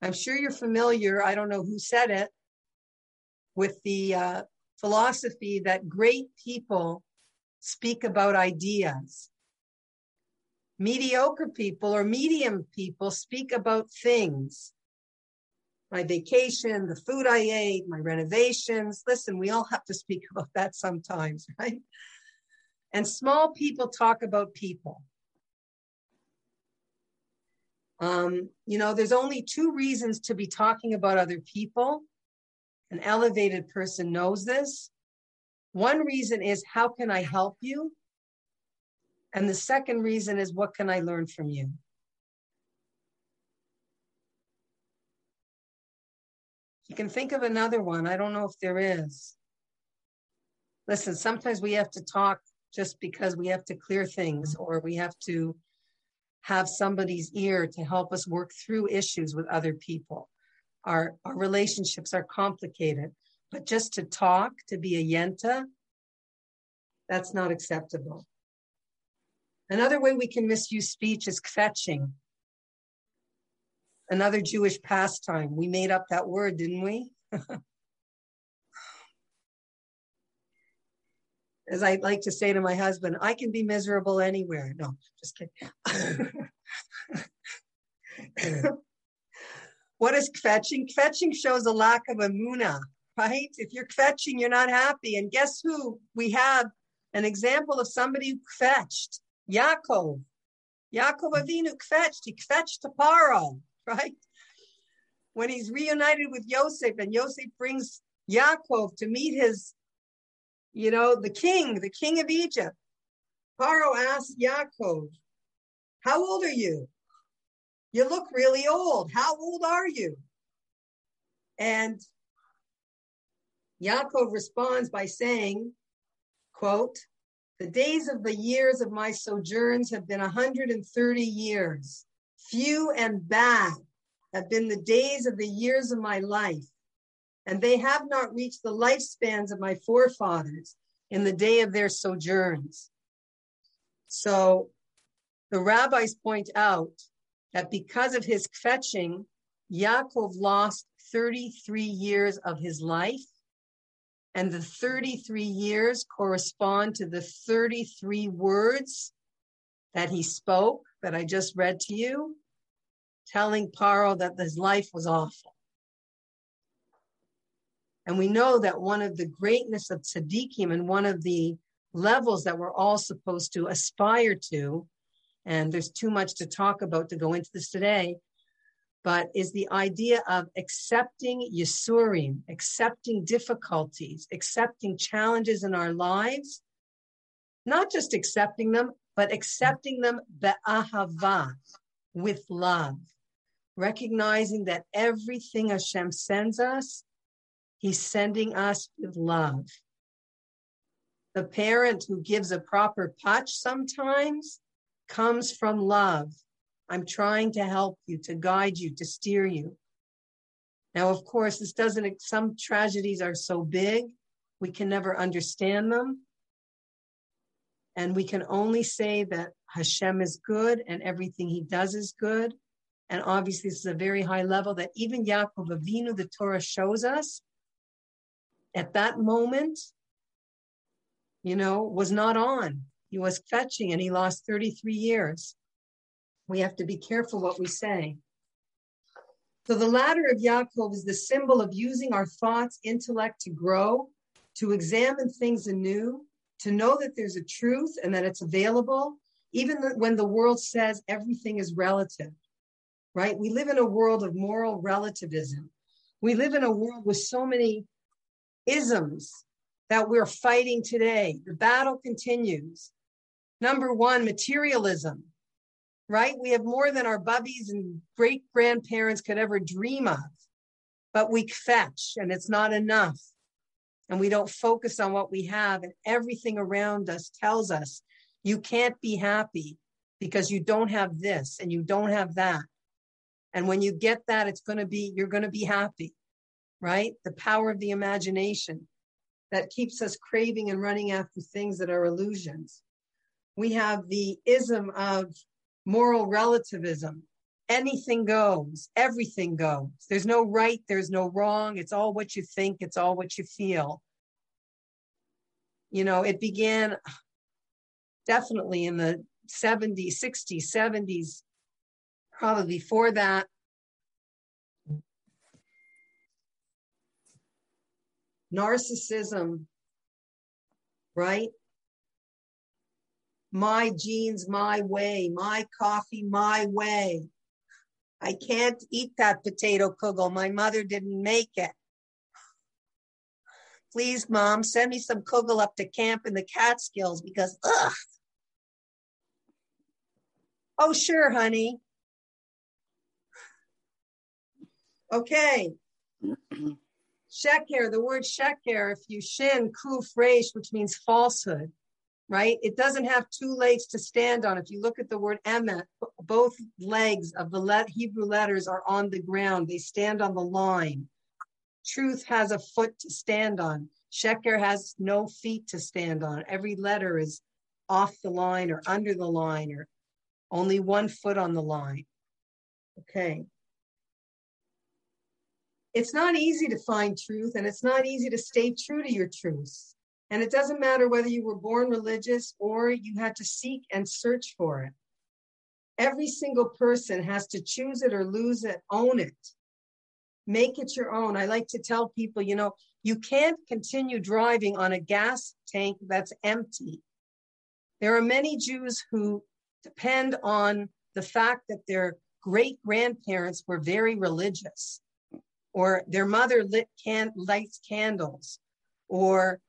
I'm sure you're familiar, I don't know who said it, with the uh, philosophy that great people speak about ideas. Mediocre people or medium people speak about things. My vacation, the food I ate, my renovations. Listen, we all have to speak about that sometimes, right? And small people talk about people. Um, you know, there's only two reasons to be talking about other people. An elevated person knows this. One reason is, how can I help you? And the second reason is, what can I learn from you? You can think of another one. I don't know if there is. Listen, sometimes we have to talk just because we have to clear things mm-hmm. or we have to have somebody's ear to help us work through issues with other people. Our, our relationships are complicated, but just to talk, to be a yenta, that's not acceptable. Another way we can misuse speech is kvetching. Another Jewish pastime. We made up that word, didn't we? as I like to say to my husband, I can be miserable anywhere. No, just kidding. what is kvetching? Kvetching shows a lack of emunah, right? If you're kvetching, you're not happy. And guess who? We have an example of somebody who kvetched. Yaakov. Yaakov Avinu kvetched. He kvetched to Paro, right? when he's reunited with Yosef and Yosef brings Yaakov to meet his, you know, the king, the king of Egypt. Paro asked Yaakov, How old are you? You look really old. How old are you? And Yaakov responds by saying, quote, the days of the years of my sojourns have been 130 years. Few and bad have been the days of the years of my life, and they have not reached the lifespans of my forefathers in the day of their sojourns. So the rabbis point out that because of his kvetching, Yaakov lost 33 years of his life. And the 33 years correspond to the 33 words that he spoke that I just read to you, telling Paro that his life was awful. And we know that one of the greatness of tzaddikim and one of the levels that we're all supposed to aspire to, and there's too much to talk about to go into this today, but is the idea of accepting Yisurim, accepting difficulties, accepting challenges in our lives, not just accepting them, but accepting them be'ahava, with love, recognizing that everything Hashem sends us, He's sending us with love. The parent who gives a proper touch sometimes comes from love I'm trying to help you, to guide you, to steer you. Now, of course, this doesn't, some tragedies are so big, we can never understand them. And we can only say that Hashem is good and everything he does is good. And obviously, this is a very high level that even Yaakov Avinu, the Torah shows us, at that moment, you know, was not on. He was kvetching and he lost 33 years. We have to be careful what we say. So the ladder of Yaakov is the symbol of using our thoughts, intellect to grow, to examine things anew, to know that there's a truth and that it's available, even when the world says everything is relative, right? We live in a world of moral relativism. We live in a world with so many isms that we're fighting today. The battle continues. Number one, materialism right? We have more than our bubbies and great grandparents could ever dream of, but we kvetch and it's not enough. And we don't focus on what we have, and everything around us tells us you can't be happy because you don't have this and you don't have that. And when you get that, it's going to be, you're going to be happy, right? The power of the imagination that keeps us craving and running after things that are illusions. We have the ism of moral relativism. Anything goes, everything goes. There's no right, there's no wrong. It's all what you think, it's all what you feel. You know, it began definitely in the 70s, 60s, 70s, probably before that. Narcissism, right? my jeans my way, my coffee my way. I can't eat that potato kugel. My mother didn't make it. Please, mom, send me some kugel up to camp in the Catskills because, ugh. Oh, sure, honey. Okay. sheker, the word sheker, if you shin, kuf, resh, which means falsehood right? It doesn't have two legs to stand on. If you look at the word emet, both legs of the Hebrew letters are on the ground. They stand on the line. Truth has a foot to stand on. Sheker has no feet to stand on. Every letter is off the line or under the line or only one foot on the line. Okay. It's not easy to find truth and it's not easy to stay true to your truths. And it doesn't matter whether you were born religious or you had to seek and search for it. Every single person has to choose it or lose it, own it, make it your own. I like to tell people, you know, you can't continue driving on a gas tank that's empty. There are many Jews who depend on the fact that their great grandparents were very religious or their mother lit can lights candles, or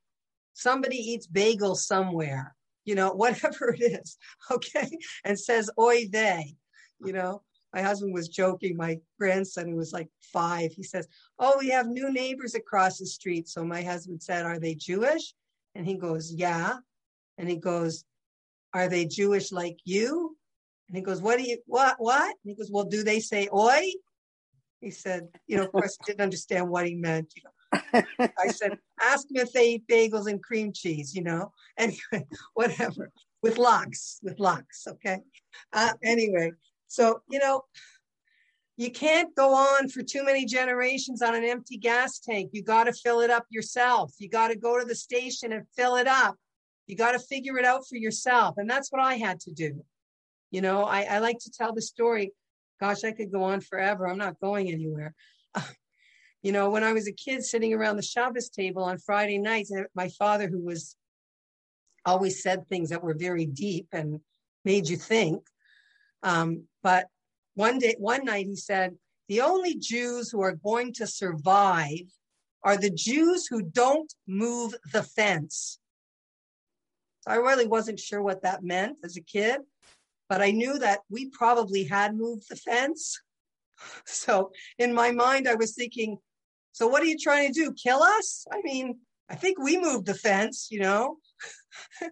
somebody eats bagels somewhere, you know, whatever it is, okay, and says "Oy they, you know. My husband was joking. My grandson, who was like five, he says, "Oh, we have new neighbors across the street." So my husband said, "Are they Jewish?" And he goes, "Yeah." And he goes, "Are they Jewish like you?" And he goes, "What do you what what?" And he goes, "Well, do they say oi?" He said, "You know, of course, didn't understand what he meant. You know, I said, ask them if they eat bagels and cream cheese, you know. Anyway, whatever. With lox, with lox, okay. Uh, anyway, so you know, you can't go on for too many generations on an empty gas tank. You got to fill it up yourself. You got to go to the station and fill it up. You got to figure it out for yourself, and that's what I had to do. You know, I, I like to tell the story. Gosh, I could go on forever. I'm not going anywhere. you know, when I was a kid sitting around the Shabbos table on Friday nights, my father, who was always said things that were very deep and made you think. Um, but one day, one night, he said, "The only Jews who are going to survive are the Jews who don't move the fence." So I really wasn't sure what that meant as a kid, but I knew that we probably had moved the fence. So in my mind, I was thinking, so what are you trying to do? Kill us? I mean, I think we moved the fence, you know,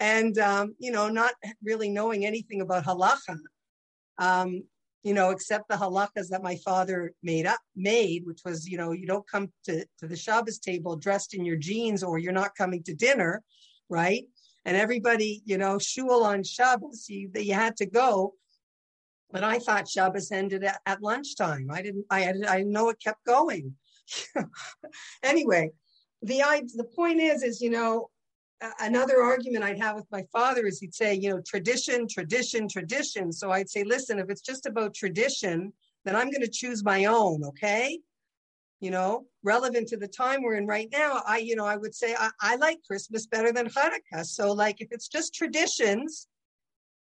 and, um, you know, not really knowing anything about halacha, um, you know, except the halachas that my father made up, made, which was, you know, you don't come to, to the Shabbos table dressed in your jeans or you're not coming to dinner, right? And everybody, you know, shul on Shabbos, you, you had to go but I thought Shabbos ended at, at lunchtime. I didn't. I, I know it kept going. anyway, the I, the point is, is you know, another argument I'd have with my father is he'd say, you know, tradition, tradition, tradition. So I'd say, listen, if it's just about tradition, then I'm going to choose my own. Okay. You know, relevant to the time we're in right now, I, you know, I would say I, I like Christmas better than Hanukkah. So, like, if it's just traditions,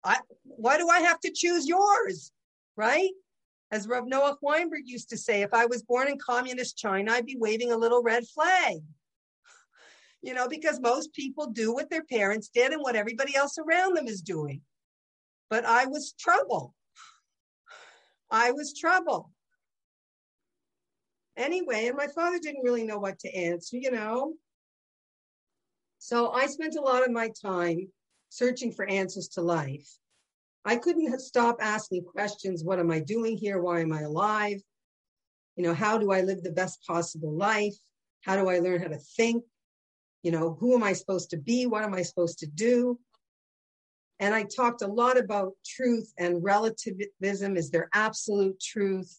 I, why do I have to choose yours? Right? As Rav Noah Weinberg used to say, if I was born in communist China, I'd be waving a little red flag. You know, because most people do what their parents did and what everybody else around them is doing. But I was trouble. I was trouble. Anyway, and my father didn't really know what to answer, you know. So I spent a lot of my time searching for answers to life. I couldn't stop asking questions. What am I doing here? Why am I alive? You know, how do I live the best possible life? How do I learn how to think? You know, who am I supposed to be? What am I supposed to do? And I talked a lot about truth and relativism. Is there absolute truth?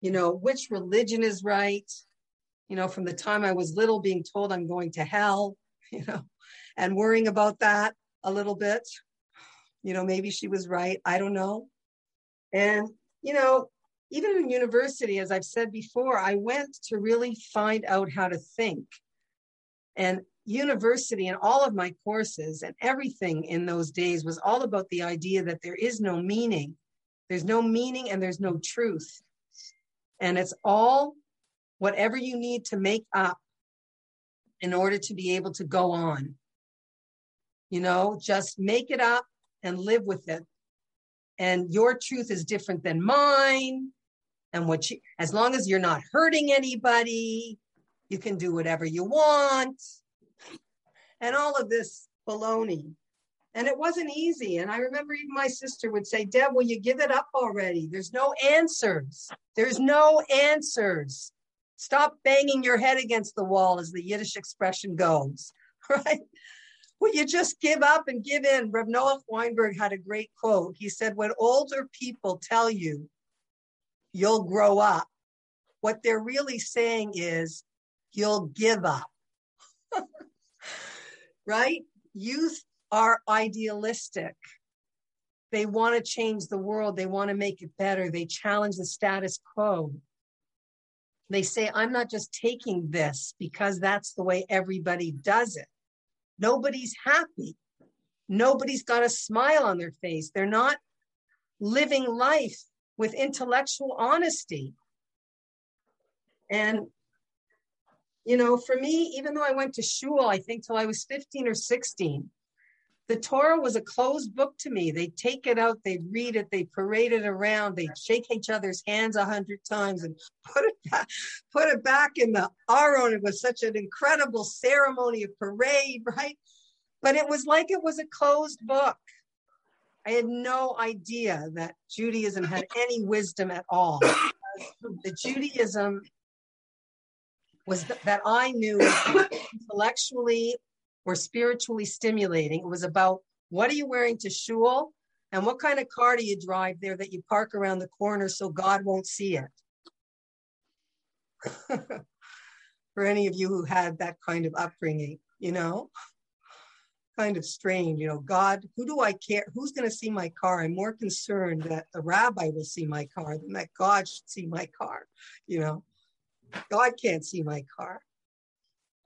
You know, which religion is right? You know, from the time I was little, being told I'm going to hell, you know, and worrying about that a little bit. You know, maybe she was right. I don't know. And, you know, even in university, as I've said before, I went to really find out how to think. And university and all of my courses and everything in those days was all about the idea that there is no meaning. There's no meaning and there's no truth. And it's all whatever you need to make up in order to be able to go on. You know, just make it up and live with it. And your truth is different than mine. And what you, as long as you're not hurting anybody, you can do whatever you want. And all of this baloney. And it wasn't easy. And I remember even my sister would say, Deb, will you give it up already? There's no answers. There's no answers. Stop banging your head against the wall, as the Yiddish expression goes, right? Will you just give up and give in? Reb Noah Weinberg had a great quote. He said, When older people tell you you'll grow up, what they're really saying is you'll give up. right? Youth are idealistic. They want to change the world, they want to make it better, they challenge the status quo. They say, I'm not just taking this because that's the way everybody does it. Nobody's happy. Nobody's got a smile on their face. They're not living life with intellectual honesty. And, you know, for me, even though I went to shul, I think till I was 15 or 16, the Torah was a closed book to me. They'd take it out, they'd read it, they'd parade it around, they'd shake each other's hands a hundred times and put it back, put it back in the aron. It was such an incredible ceremony of parade, right? But it was like it was a closed book. I had no idea that Judaism had any wisdom at all. The Judaism was th- that I knew intellectually or spiritually stimulating. It was about what are you wearing to shul and what kind of car do you drive there that you park around the corner so God won't see it. For any of you who had that kind of upbringing, you know, kind of strange, you know, God, who do I care? Who's going to see my car? I'm more concerned that the rabbi will see my car than that God should see my car, you know. God can't see my car.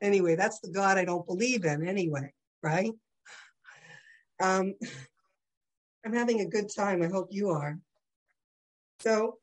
Anyway, that's the God I don't believe in anyway, right? Um, I'm having a good time. I hope you are. So,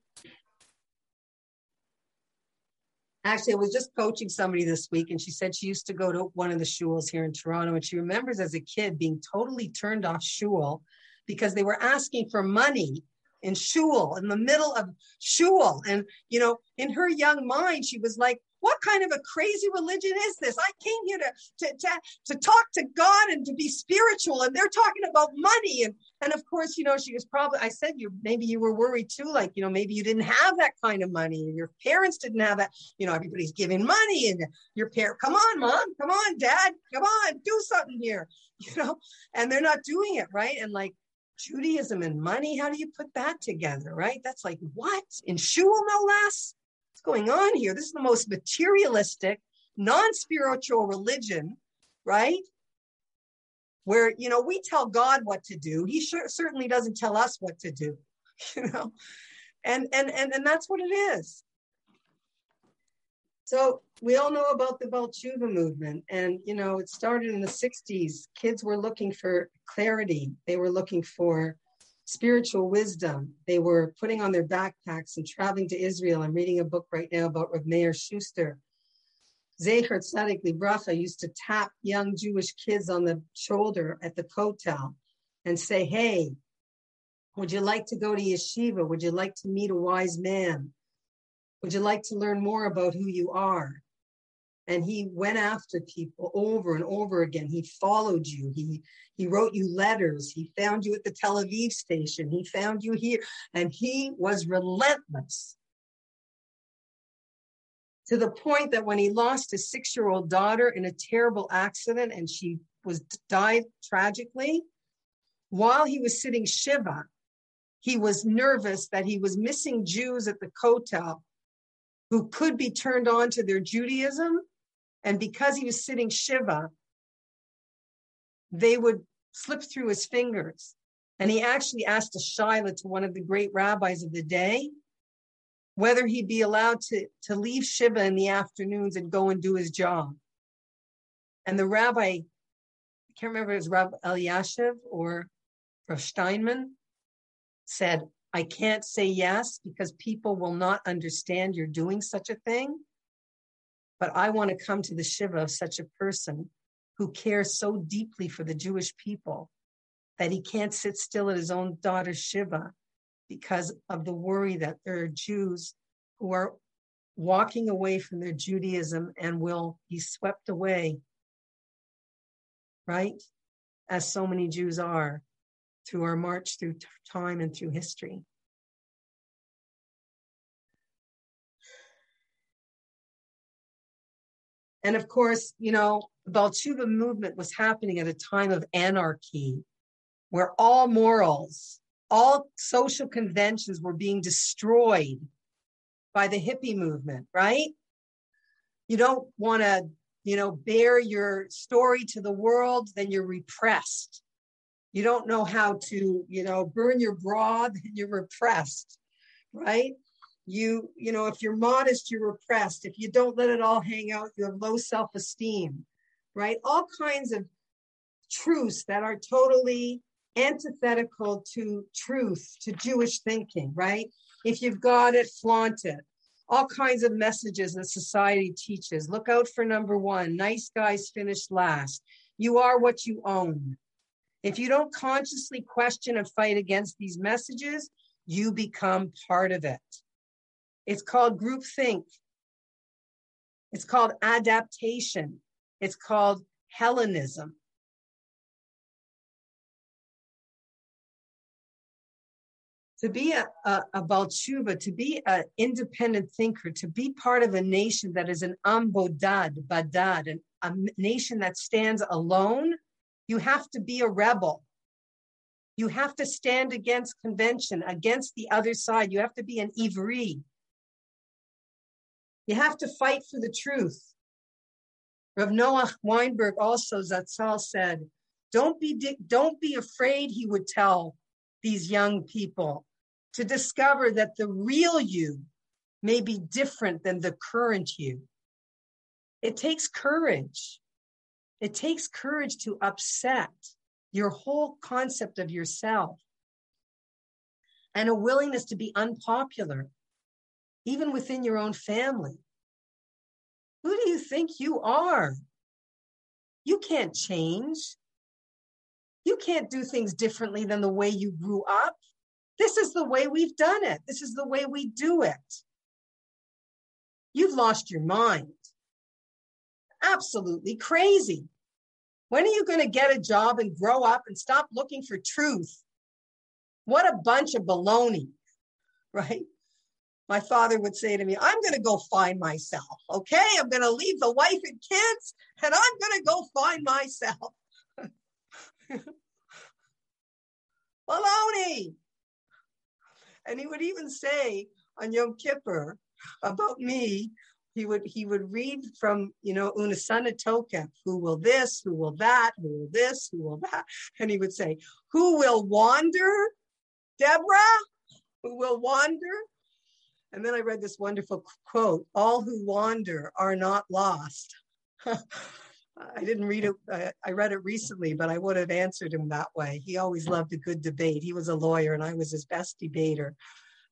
actually, I was just coaching somebody this week, and she said she used to go to one of the shuls here in Toronto, and she remembers as a kid being totally turned off shul because they were asking for money in shul in the middle of shul, and you know, in her young mind, she was like, what kind of a crazy religion is this? I came here to, to, to, to talk to God and to be spiritual, and they're talking about money. And, and of course, you know, she was probably, I said, you maybe you were worried too, like, you know, maybe you didn't have that kind of money, and your parents didn't have that. You know, everybody's giving money, and your parent, come on, mom, come on, dad, come on, do something here, you know, and they're not doing it, right? And like, Judaism and money, how do you put that together, right? That's like, what? In shul, no less? Going on here? This is the most materialistic, non-spiritual religion, right? Where, you know, we tell God what to do. He sure, certainly doesn't tell us what to do, you know? And, and, and, and that's what it is. So we all know about the Ba'al movement. And, you know, it started in the 60s. Kids were looking for clarity. They were looking for spiritual wisdom. They were putting on their backpacks and traveling to Israel. I'm reading a book right now about Rav Meir Schuster. Zecher Tzadik Libracha used to tap young Jewish kids on the shoulder at the kotel and say, hey, would you like to go to yeshiva? Would you like to meet a wise man? Would you like to learn more about who you are? And he went after people over and over again. He followed you. He he wrote you letters. He found you at the tel aviv station. He found you here. And he was relentless to the point that when he lost his six-year-old daughter in a terrible accident and she was died tragically while he was sitting shiva he was nervous that he was missing jews at the kotel who could be turned on to their judaism and because he was sitting Shiva, they would slip through his fingers. And he actually asked a Shaila to one of the great rabbis of the day whether he'd be allowed to, to leave Shiva in the afternoons and go and do his job. And the rabbi, I can't remember if it was Rav Elyashiv or Rav Steinman, said, I can't say yes because people will not understand you're doing such a thing. But I want to come to the Shiva of such a person who cares so deeply for the Jewish people that he can't sit still at his own daughter's Shiva because of the worry that there are Jews who are walking away from their Judaism and will be swept away, right? As so many Jews are through our march through time and through history. And of course, you know, the Ba'al Teshuva movement was happening at a time of anarchy, where all morals, all social conventions were being destroyed by the hippie movement, right? You don't want to, you know, bear your story to the world, then you're repressed. You don't know how to, you know, burn your bra, then you're repressed, right? You you know if you're modest you're repressed if you don't let it all hang out you have low self-esteem right all kinds of truths that are totally antithetical to truth to jewish thinking right if you've got it flaunt it all kinds of messages that society teaches. Look out for number one nice guys finish last. You are what you own. If you don't consciously question and fight against these messages, you become part of it. It's called groupthink. It's called adaptation. It's called Hellenism. to be a, a, a to be an independent thinker, to be part of a nation that is an ambodad, badad, an, a nation that stands alone, you have to be a rebel. You have to stand against convention, against the other side. You have to be an ivri. You have to fight for the truth. Rav Noach Weinberg also, Zatzal said, don't be, don't be afraid, he would tell these young people to discover that the real you may be different than the current you. It takes courage. It takes courage to upset your whole concept of yourself and a willingness to be unpopular, even within your own family. Who do you think you are? You can't change. You can't do things differently than the way you grew up. This is the way we've done it. This is the way we do it. You've lost your mind. Absolutely crazy. When are you going to get a job and grow up and stop looking for truth? What a bunch of baloney, right? My father would say to me, I'm going to go find myself. Okay. I'm going to leave the wife and kids and I'm going to go find myself. baloney. And he would even say on Yom Kippur about me, he would he would read from you know Unetaneh Tokef, who will this, who will that, who will this, who will that, and he would say, who will wander, Deborah, who will wander. And then I read this wonderful quote: "All who wander are not lost." I didn't read it. I read it recently, but I would have answered him that way. He always loved a good debate. He was a lawyer, and I was his best debater.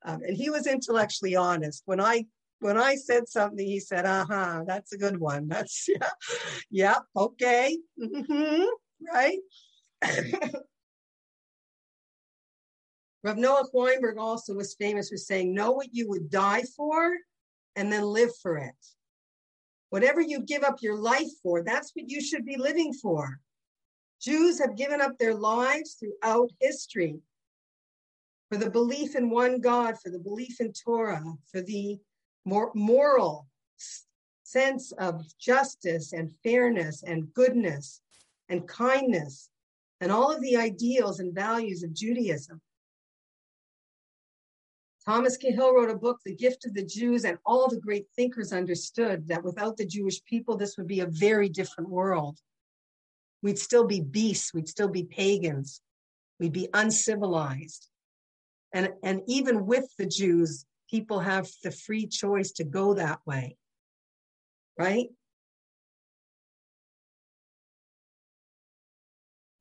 Um, and he was intellectually honest. When I when I said something, he said, "Uh huh, that's a good one. That's yeah, yeah, okay, mm-hmm, right." Rav Noah Weinberg also was famous for saying, "Know what you would die for, and then live for it." Whatever you give up your life for, that's what you should be living for. Jews have given up their lives throughout history for the belief in one God, for the belief in Torah, for the moral sense of justice and fairness and goodness and kindness and all of the ideals and values of Judaism. Thomas Cahill wrote a book, The Gift of the Jews, and all the great thinkers understood that without the Jewish people, this would be a very different world. We'd still be beasts, we'd still be pagans, we'd be uncivilized. And, and even with the Jews, people have the free choice to go that way, right?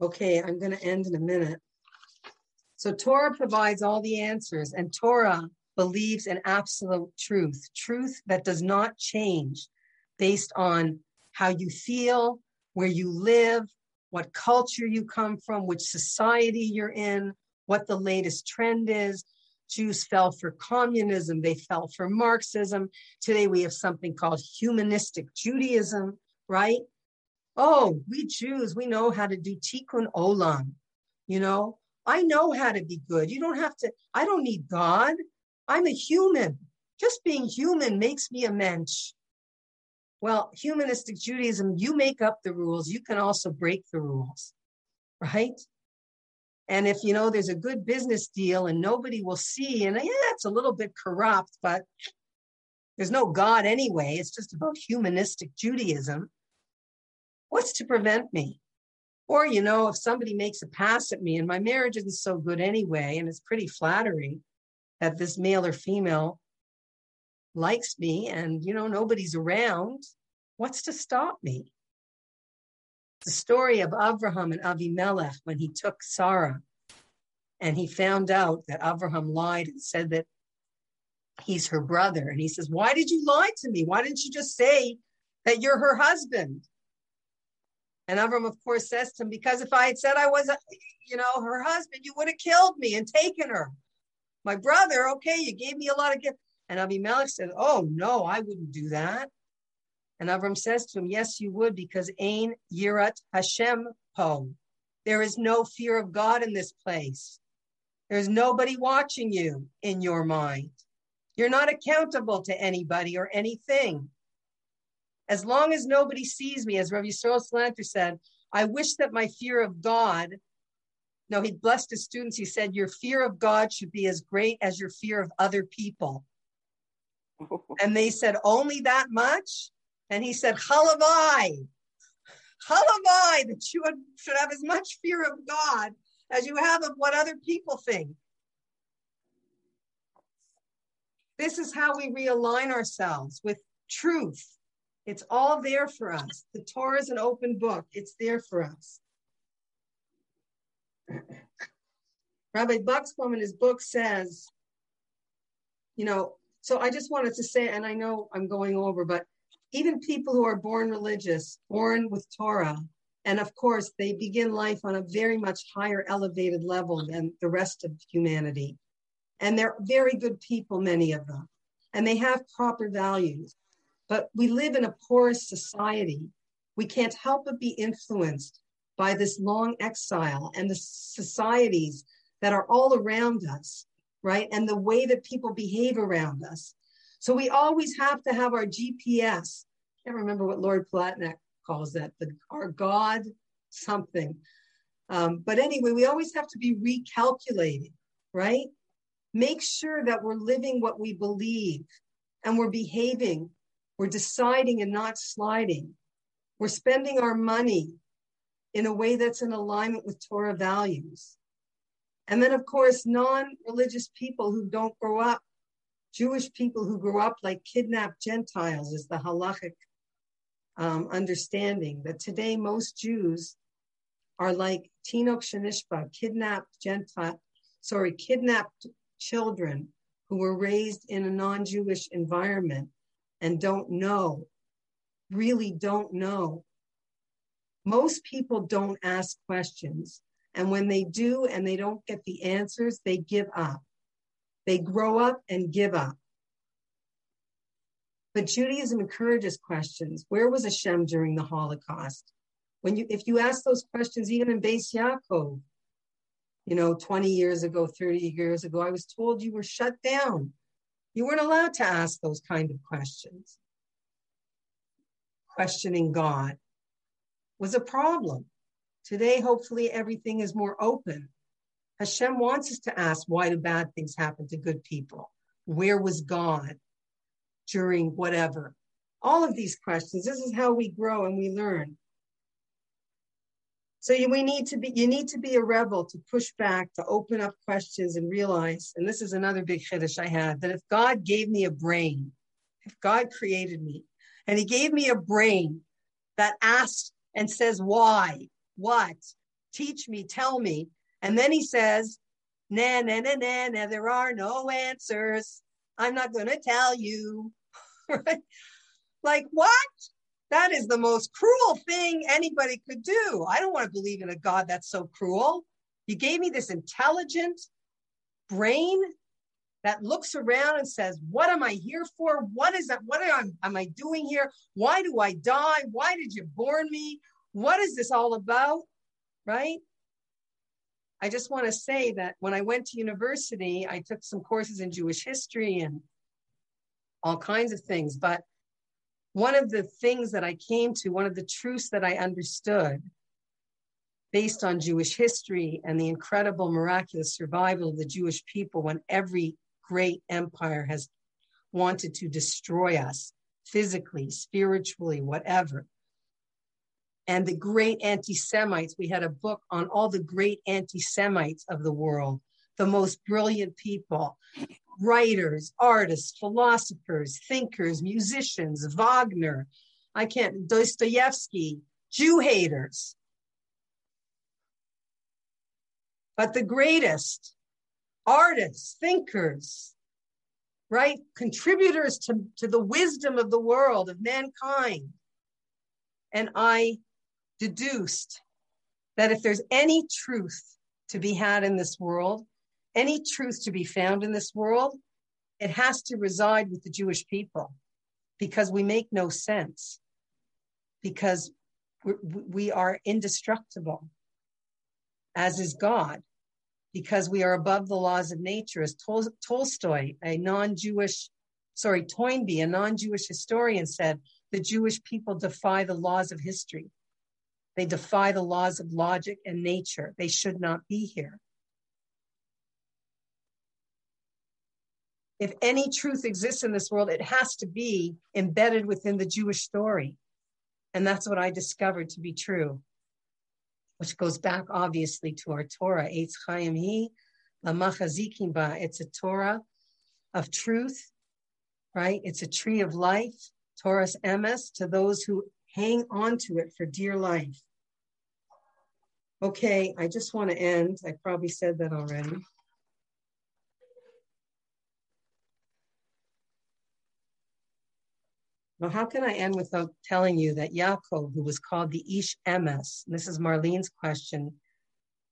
Okay, I'm going to end in a minute. So Torah provides all the answers, and Torah believes in absolute truth, truth that does not change based on how you feel, where you live, what culture you come from, which society you're in, what the latest trend is. Jews fell for communism, they fell for Marxism. Today we have something called humanistic Judaism, right? Oh, we Jews, we know how to do tikkun olam, you know, I know how to be good. You don't have to, I don't need God. I'm a human. Just being human makes me a mensch. Well, humanistic Judaism, you make up the rules. You can also break the rules, right? And if you know there's a good business deal and nobody will see, and yeah, it's a little bit corrupt, but there's no God anyway. It's just about humanistic Judaism. What's to prevent me? Or, you know, if somebody makes a pass at me and my marriage isn't so good anyway, and it's pretty flattering that this male or female likes me and, you know, nobody's around, what's to stop me? The story of Abraham and Avimelech when he took Sarah and he found out that Abraham lied and said that he's her brother. And he says, Why did you lie to me? Why didn't you just say that you're her husband? And Avram, of course, says to him, Because if I had said I was, you know, her husband, you would have killed me and taken her. My brother, okay, you gave me a lot of gifts. And Abimelech said, Oh, no, I wouldn't do that. And Avram says to him, Yes, you would, because Ain Yirat Hashem Po. There is no fear of God in this place. There's nobody watching you in your mind. You're not accountable to anybody or anything. As long as nobody sees me, as Rav Yisrael Salanter said, I wish that my fear of God, no, he blessed his students. He said, Your fear of God should be as great as your fear of other people. and they said, Only that much? And he said, Halavai, Halavai, that you should have as much fear of God as you have of what other people think. This is how we realign ourselves with truth. It's all there for us. The Torah is an open book, it's there for us. Rabbi Buxbaum in his book says, you know, so I just wanted to say, and I know I'm going over, but even people who are born religious, born with Torah, and of course, they begin life on a very much higher elevated level than the rest of humanity. And they're very good people, many of them, and they have proper values. But we live in a porous society. We can't help but be influenced by this long exile and the societies that are all around us, right? And the way that people behave around us. So we always have to have our GPS. I can't remember what Lori Palatnik calls that, the, our God something. Um, but anyway, we always have to be recalculating, right? Make sure that we're living what we believe and we're behaving, we're deciding and not sliding. We're spending our money in a way that's in alignment with Torah values. And then, of course, non religious people who don't grow up Jewish people who grew up like kidnapped Gentiles is the halachic um, understanding that today most Jews are like Tinok Shanishba, kidnapped Gentile, sorry, kidnapped children who were raised in a non-Jewish environment and don't know, really don't know. Most people don't ask questions. And when they do and they don't get the answers, they give up. They grow up and give up. But Judaism encourages questions. Where was Hashem during the Holocaust? When you, if you ask those questions, even in Beis Yaakov, you know, 20 years ago, 30 years ago, I was told you were shut down. You weren't allowed to ask those kind of questions. Questioning God was a problem. Today, hopefully, everything is more open. Hashem wants us to ask why do bad things happen to good people? Where was God during whatever? All of these questions. This is how we grow and we learn. So you, we need to be, you need to be a rebel to push back, to open up questions and realize, and this is another big chiddush I had, that if God gave me a brain, if God created me, and he gave me a brain that asks and says, why, what, teach me, tell me, and then he says, na, na, na, na, na, there are no answers. I'm not going to tell you. right? Like, what? That is the most cruel thing anybody could do. I don't want to believe in a God that's so cruel. You gave me this intelligent brain that looks around and says, What am I here for? What is that? What am, am I doing here? Why do I die? Why did you born me? What is this all about? Right? I just want to say that when I went to university, I took some courses in Jewish history and all kinds of things. But one of the things that I came to, one of the truths that I understood based on Jewish history and the incredible miraculous survival of the Jewish people when every great empire has wanted to destroy us physically, spiritually, whatever and the great anti Semites. We had a book on all the great anti Semites of the world, the most brilliant people, writers, artists, philosophers, thinkers, musicians, Wagner, I can't, Dostoevsky, Jew haters. But the greatest artists, thinkers, right? Contributors to, to the wisdom of the world, of mankind. And I deduced that if there's any truth to be had in this world, any truth to be found in this world, it has to reside with the Jewish people because we make no sense, because we are indestructible, as is God, because we are above the laws of nature. As Tol- Tolstoy, a non Jewish, sorry, Toynbee, a non Jewish historian, said, the Jewish people defy the laws of history. They defy the laws of logic and nature. They should not be here. If any truth exists in this world, it has to be embedded within the Jewish story. And that's what I discovered to be true, which goes back obviously to our Torah, Eitz Chaim Hi, Lamachazikim Ba. It's a Torah of truth, right? It's a tree of life, Torah's emes, to those who hang on to it for dear life. Okay, I just want to end. I probably said that already. Well, how can I end without telling you that Yaakov, who was called the Ish Emes, this is Marlene's question,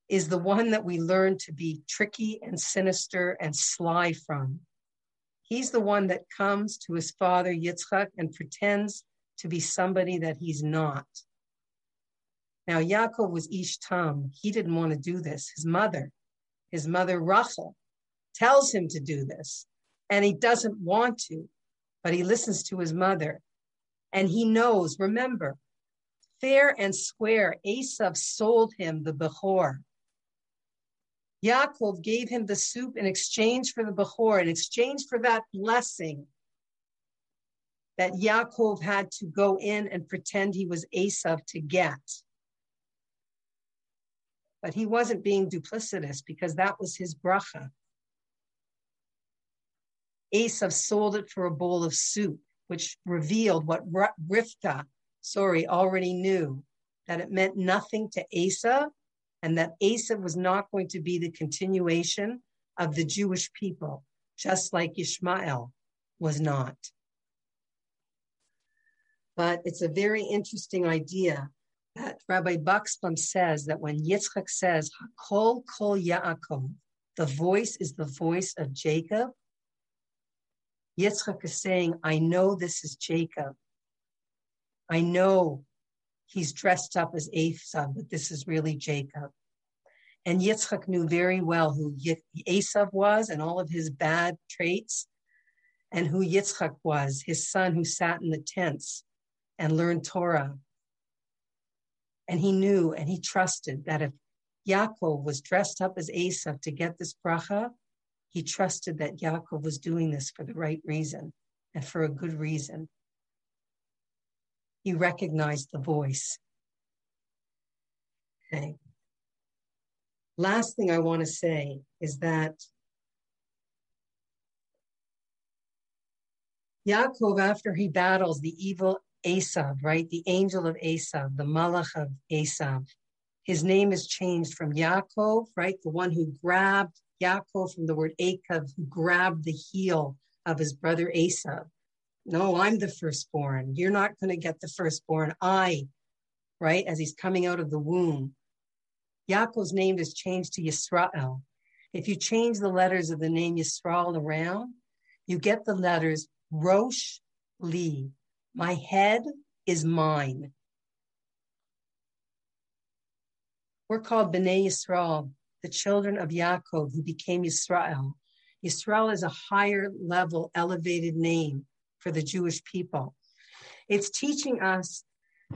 is the one that we learn to be tricky and sinister and sly from. He's the one that comes to his father Yitzchak and pretends to be somebody that he's not. Now, Yaakov was Ish Tam. He didn't want to do this. His mother, his mother Rachel, tells him to do this, and he doesn't want to, but he listens to his mother. And he knows, remember, fair and square, Esav sold him the Bechor. Yaakov gave him the soup in exchange for the Bechor, in exchange for that blessing that Yaakov had to go in and pretend he was Esav to get. But he wasn't being duplicitous because that was his bracha. Esav sold it for a bowl of soup, which revealed what Rivka, sorry, already knew that it meant nothing to Esav and that Esav was not going to be the continuation of the Jewish people, just like Ishmael was not. But it's a very interesting idea that Rabbi Buxbaum says that when Yitzchak says, Hakol kol Yaakov, the voice is the voice of Jacob, Yitzchak is saying, I know this is Jacob. I know he's dressed up as Esav, but this is really Jacob. And Yitzchak knew very well who Esav was and all of his bad traits, and who Yitzchak was, his son who sat in the tents and learned Torah. And he knew and he trusted that if Yaakov was dressed up as Esav to get this bracha, he trusted that Yaakov was doing this for the right reason and for a good reason. He recognized the voice. Okay. Last thing I want to say is that Yaakov, after he battles the evil Esav, right? The angel of Esav, the Malach of Esav, his name is changed from Yaakov, right? The one who grabbed Yaakov from the word Akav, who grabbed the heel of his brother Esav. No, I'm the firstborn. You're not going to get the firstborn. I, right? As he's coming out of the womb. Yaakov's name is changed to Yisrael. If you change the letters of the name Yisrael around, you get the letters Rosh Li. My head is mine. We're called Bnei Yisrael the children of Yaakov who became Israel. Israel is a higher level, elevated name for the Jewish people. It's teaching us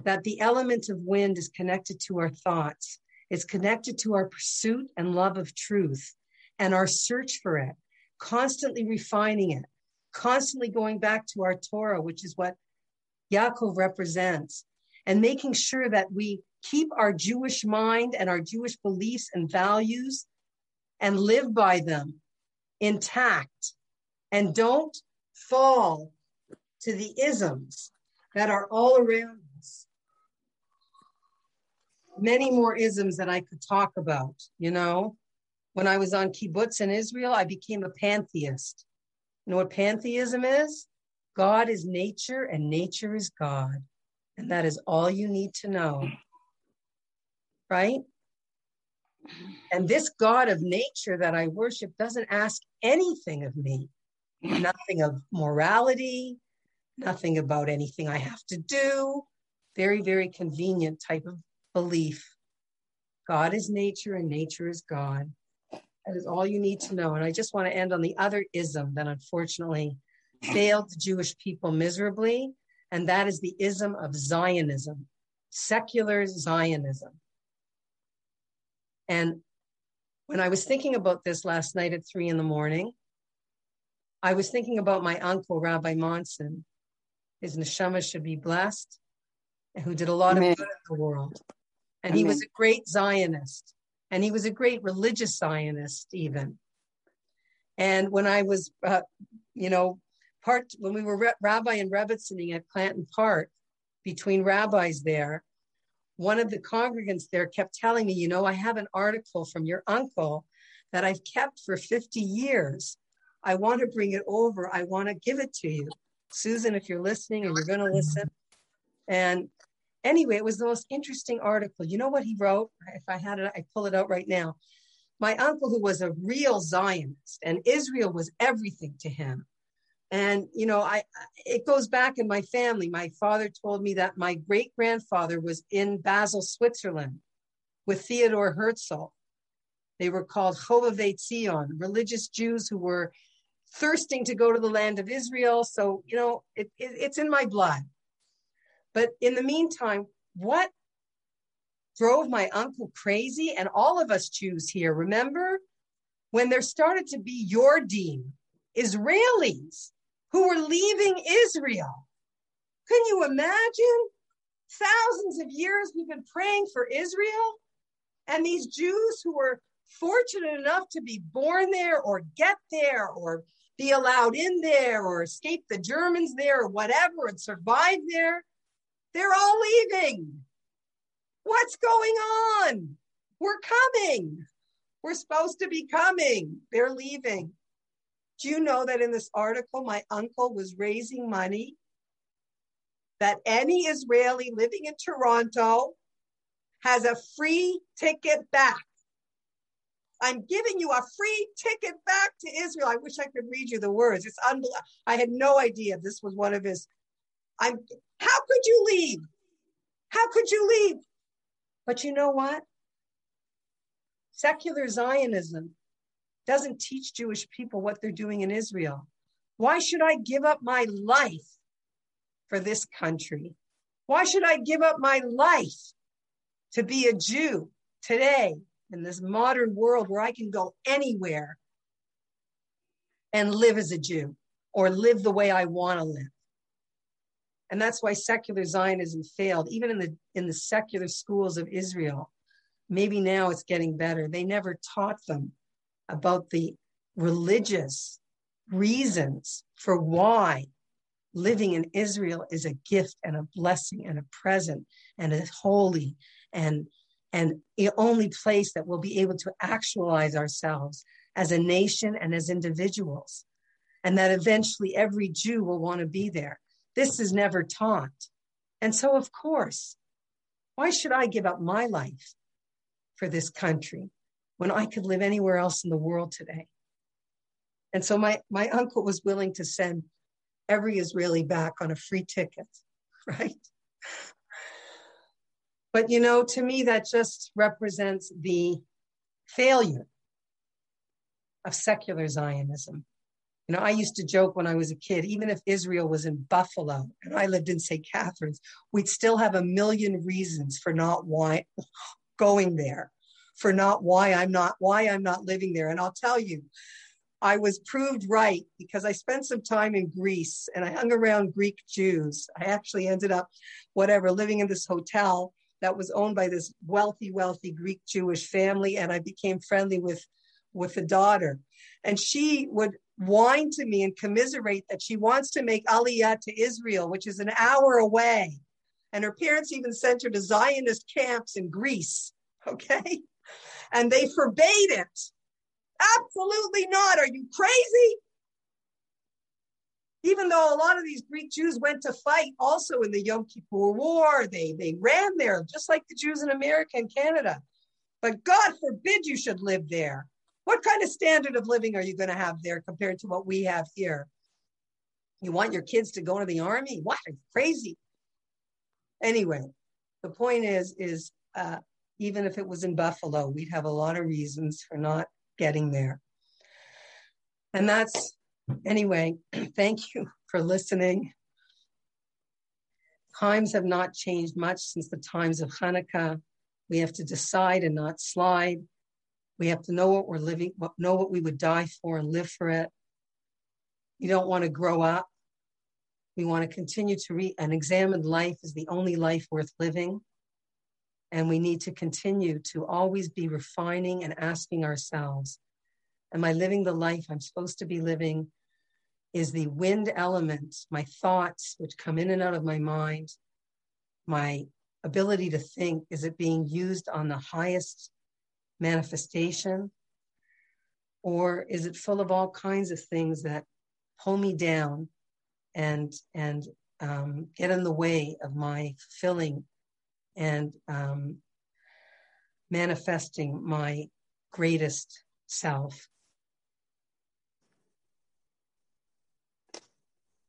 that the element of wind is connected to our thoughts. It's connected to our pursuit and love of truth and our search for it, constantly refining it, constantly going back to our Torah, which is what Yaakov represents, and making sure that we keep our Jewish mind and our Jewish beliefs and values and live by them intact and don't fall to the isms that are all around us. Many more isms that I could talk about, you know. When I was on kibbutz in Israel, I became a pantheist. You know what pantheism is? God is nature and nature is God. And that is all you need to know. Right? And this God of nature that I worship doesn't ask anything of me, nothing of morality, nothing about anything I have to do. Very, very convenient type of belief. God is nature and nature is God. That is all you need to know. And I just want to end on the other ism that unfortunately failed the Jewish people miserably, and that is the ism of Zionism, secular Zionism. And when I was thinking about this last night at three in the morning, I was thinking about my uncle, Rabbi Monson. His neshama should be blessed, and who did a lot Amen. of good in the world. And he was a great Zionist, and he was a great religious Zionist, even. And when I was, uh, you know, part when we were re- rabbi and rebbetzin at Clanton Park, between rabbis there, one of the congregants there kept telling me, you know, I have an article from your uncle that I've kept for 50 years. I want to bring it over. I want to give it to you. Susan, if you're listening and you're going to listen. And anyway, it was the most interesting article. You know what he wrote? If I had it, I pull it out right now. My uncle, who was a real Zionist, and Israel was everything to him. And you know, I it goes back in my family. My father told me that my great grandfather was in Basel, Switzerland, with Theodore Herzl. They were called Chovavei Tzion, religious Jews who were thirsting to go to the land of Israel. So you know, it, it, it's in my blood. But in the meantime, what drove my uncle crazy, and all of us Jews here, remember when there started to be Yordim, Israelis who were leaving Israel. Can you imagine? Thousands of years we've been praying for Israel, and these Jews who were fortunate enough to be born there or get there or be allowed in there or escape the Germans there or whatever and survive there, they're all leaving. What's going on? We're coming. We're supposed to be coming. They're leaving. Do you know that in this article, my uncle was raising money that any Israeli living in Toronto has a free ticket back? I'm giving you a free ticket back to Israel. I wish I could read you the words. It's unbelievable. I had no idea this was one of his. I'm. How could you leave? How could you leave? But you know what? Secular Zionism doesn't teach Jewish people what they're doing in Israel. Why should I give up my life for this country? Why should I give up my life to be a Jew today in this modern world where I can go anywhere and live as a Jew or live the way I want to live? And that's why secular Zionism failed, even in the in the secular schools of Israel. Maybe now it's getting better. They never taught them about the religious reasons for why living in Israel is a gift and a blessing and a present and a holy and and the only place that we'll be able to actualize ourselves as a nation and as individuals and that eventually every Jew will want to be there. This is never taught. And so of course, why should I give up my life for this country when I could live anywhere else in the world today? And so my, my uncle was willing to send every Israeli back on a free ticket, right? But you know, to me, that just represents the failure of secular Zionism. You know, I used to joke when I was a kid, even if Israel was in Buffalo and I lived in St. Catharines, we'd still have a million reasons for not why going there, for not why I'm not why I'm not living there. And I'll tell you, I was proved right because I spent some time in Greece and I hung around Greek Jews. I actually ended up, whatever, living in this hotel that was owned by this wealthy, wealthy Greek Jewish family, and I became friendly with with the daughter. And she would whine to me and commiserate that she wants to make Aliyah to Israel, which is an hour away. And her parents even sent her to Zionist camps in Greece. Okay. And they forbade it. Absolutely not. Are you crazy? Even though a lot of these Greek Jews went to fight also in the Yom Kippur War, they, they ran there just like the Jews in America and Canada. But God forbid you should live there. What kind of standard of living are you going to have there compared to what we have here? You want your kids to go to the army? What? Are you Crazy. Anyway, the point is, is uh, even if it was in Buffalo, we'd have a lot of reasons for not getting there. And that's, anyway, thank you for listening. Times have not changed much since the times of Hanukkah. We have to decide and not slide. We have to know what we're living, know what we would die for and live for it. You don't want to grow up. We want to continue to read and examine life as the only life worth living. And we need to continue to always be refining and asking ourselves, am I living the life I'm supposed to be living? Is the wind element, my thoughts, which come in and out of my mind, my ability to think, is it being used on the highest manifestation? Or is it full of all kinds of things that pull me down and and um, get in the way of my fulfilling and um, manifesting my greatest self.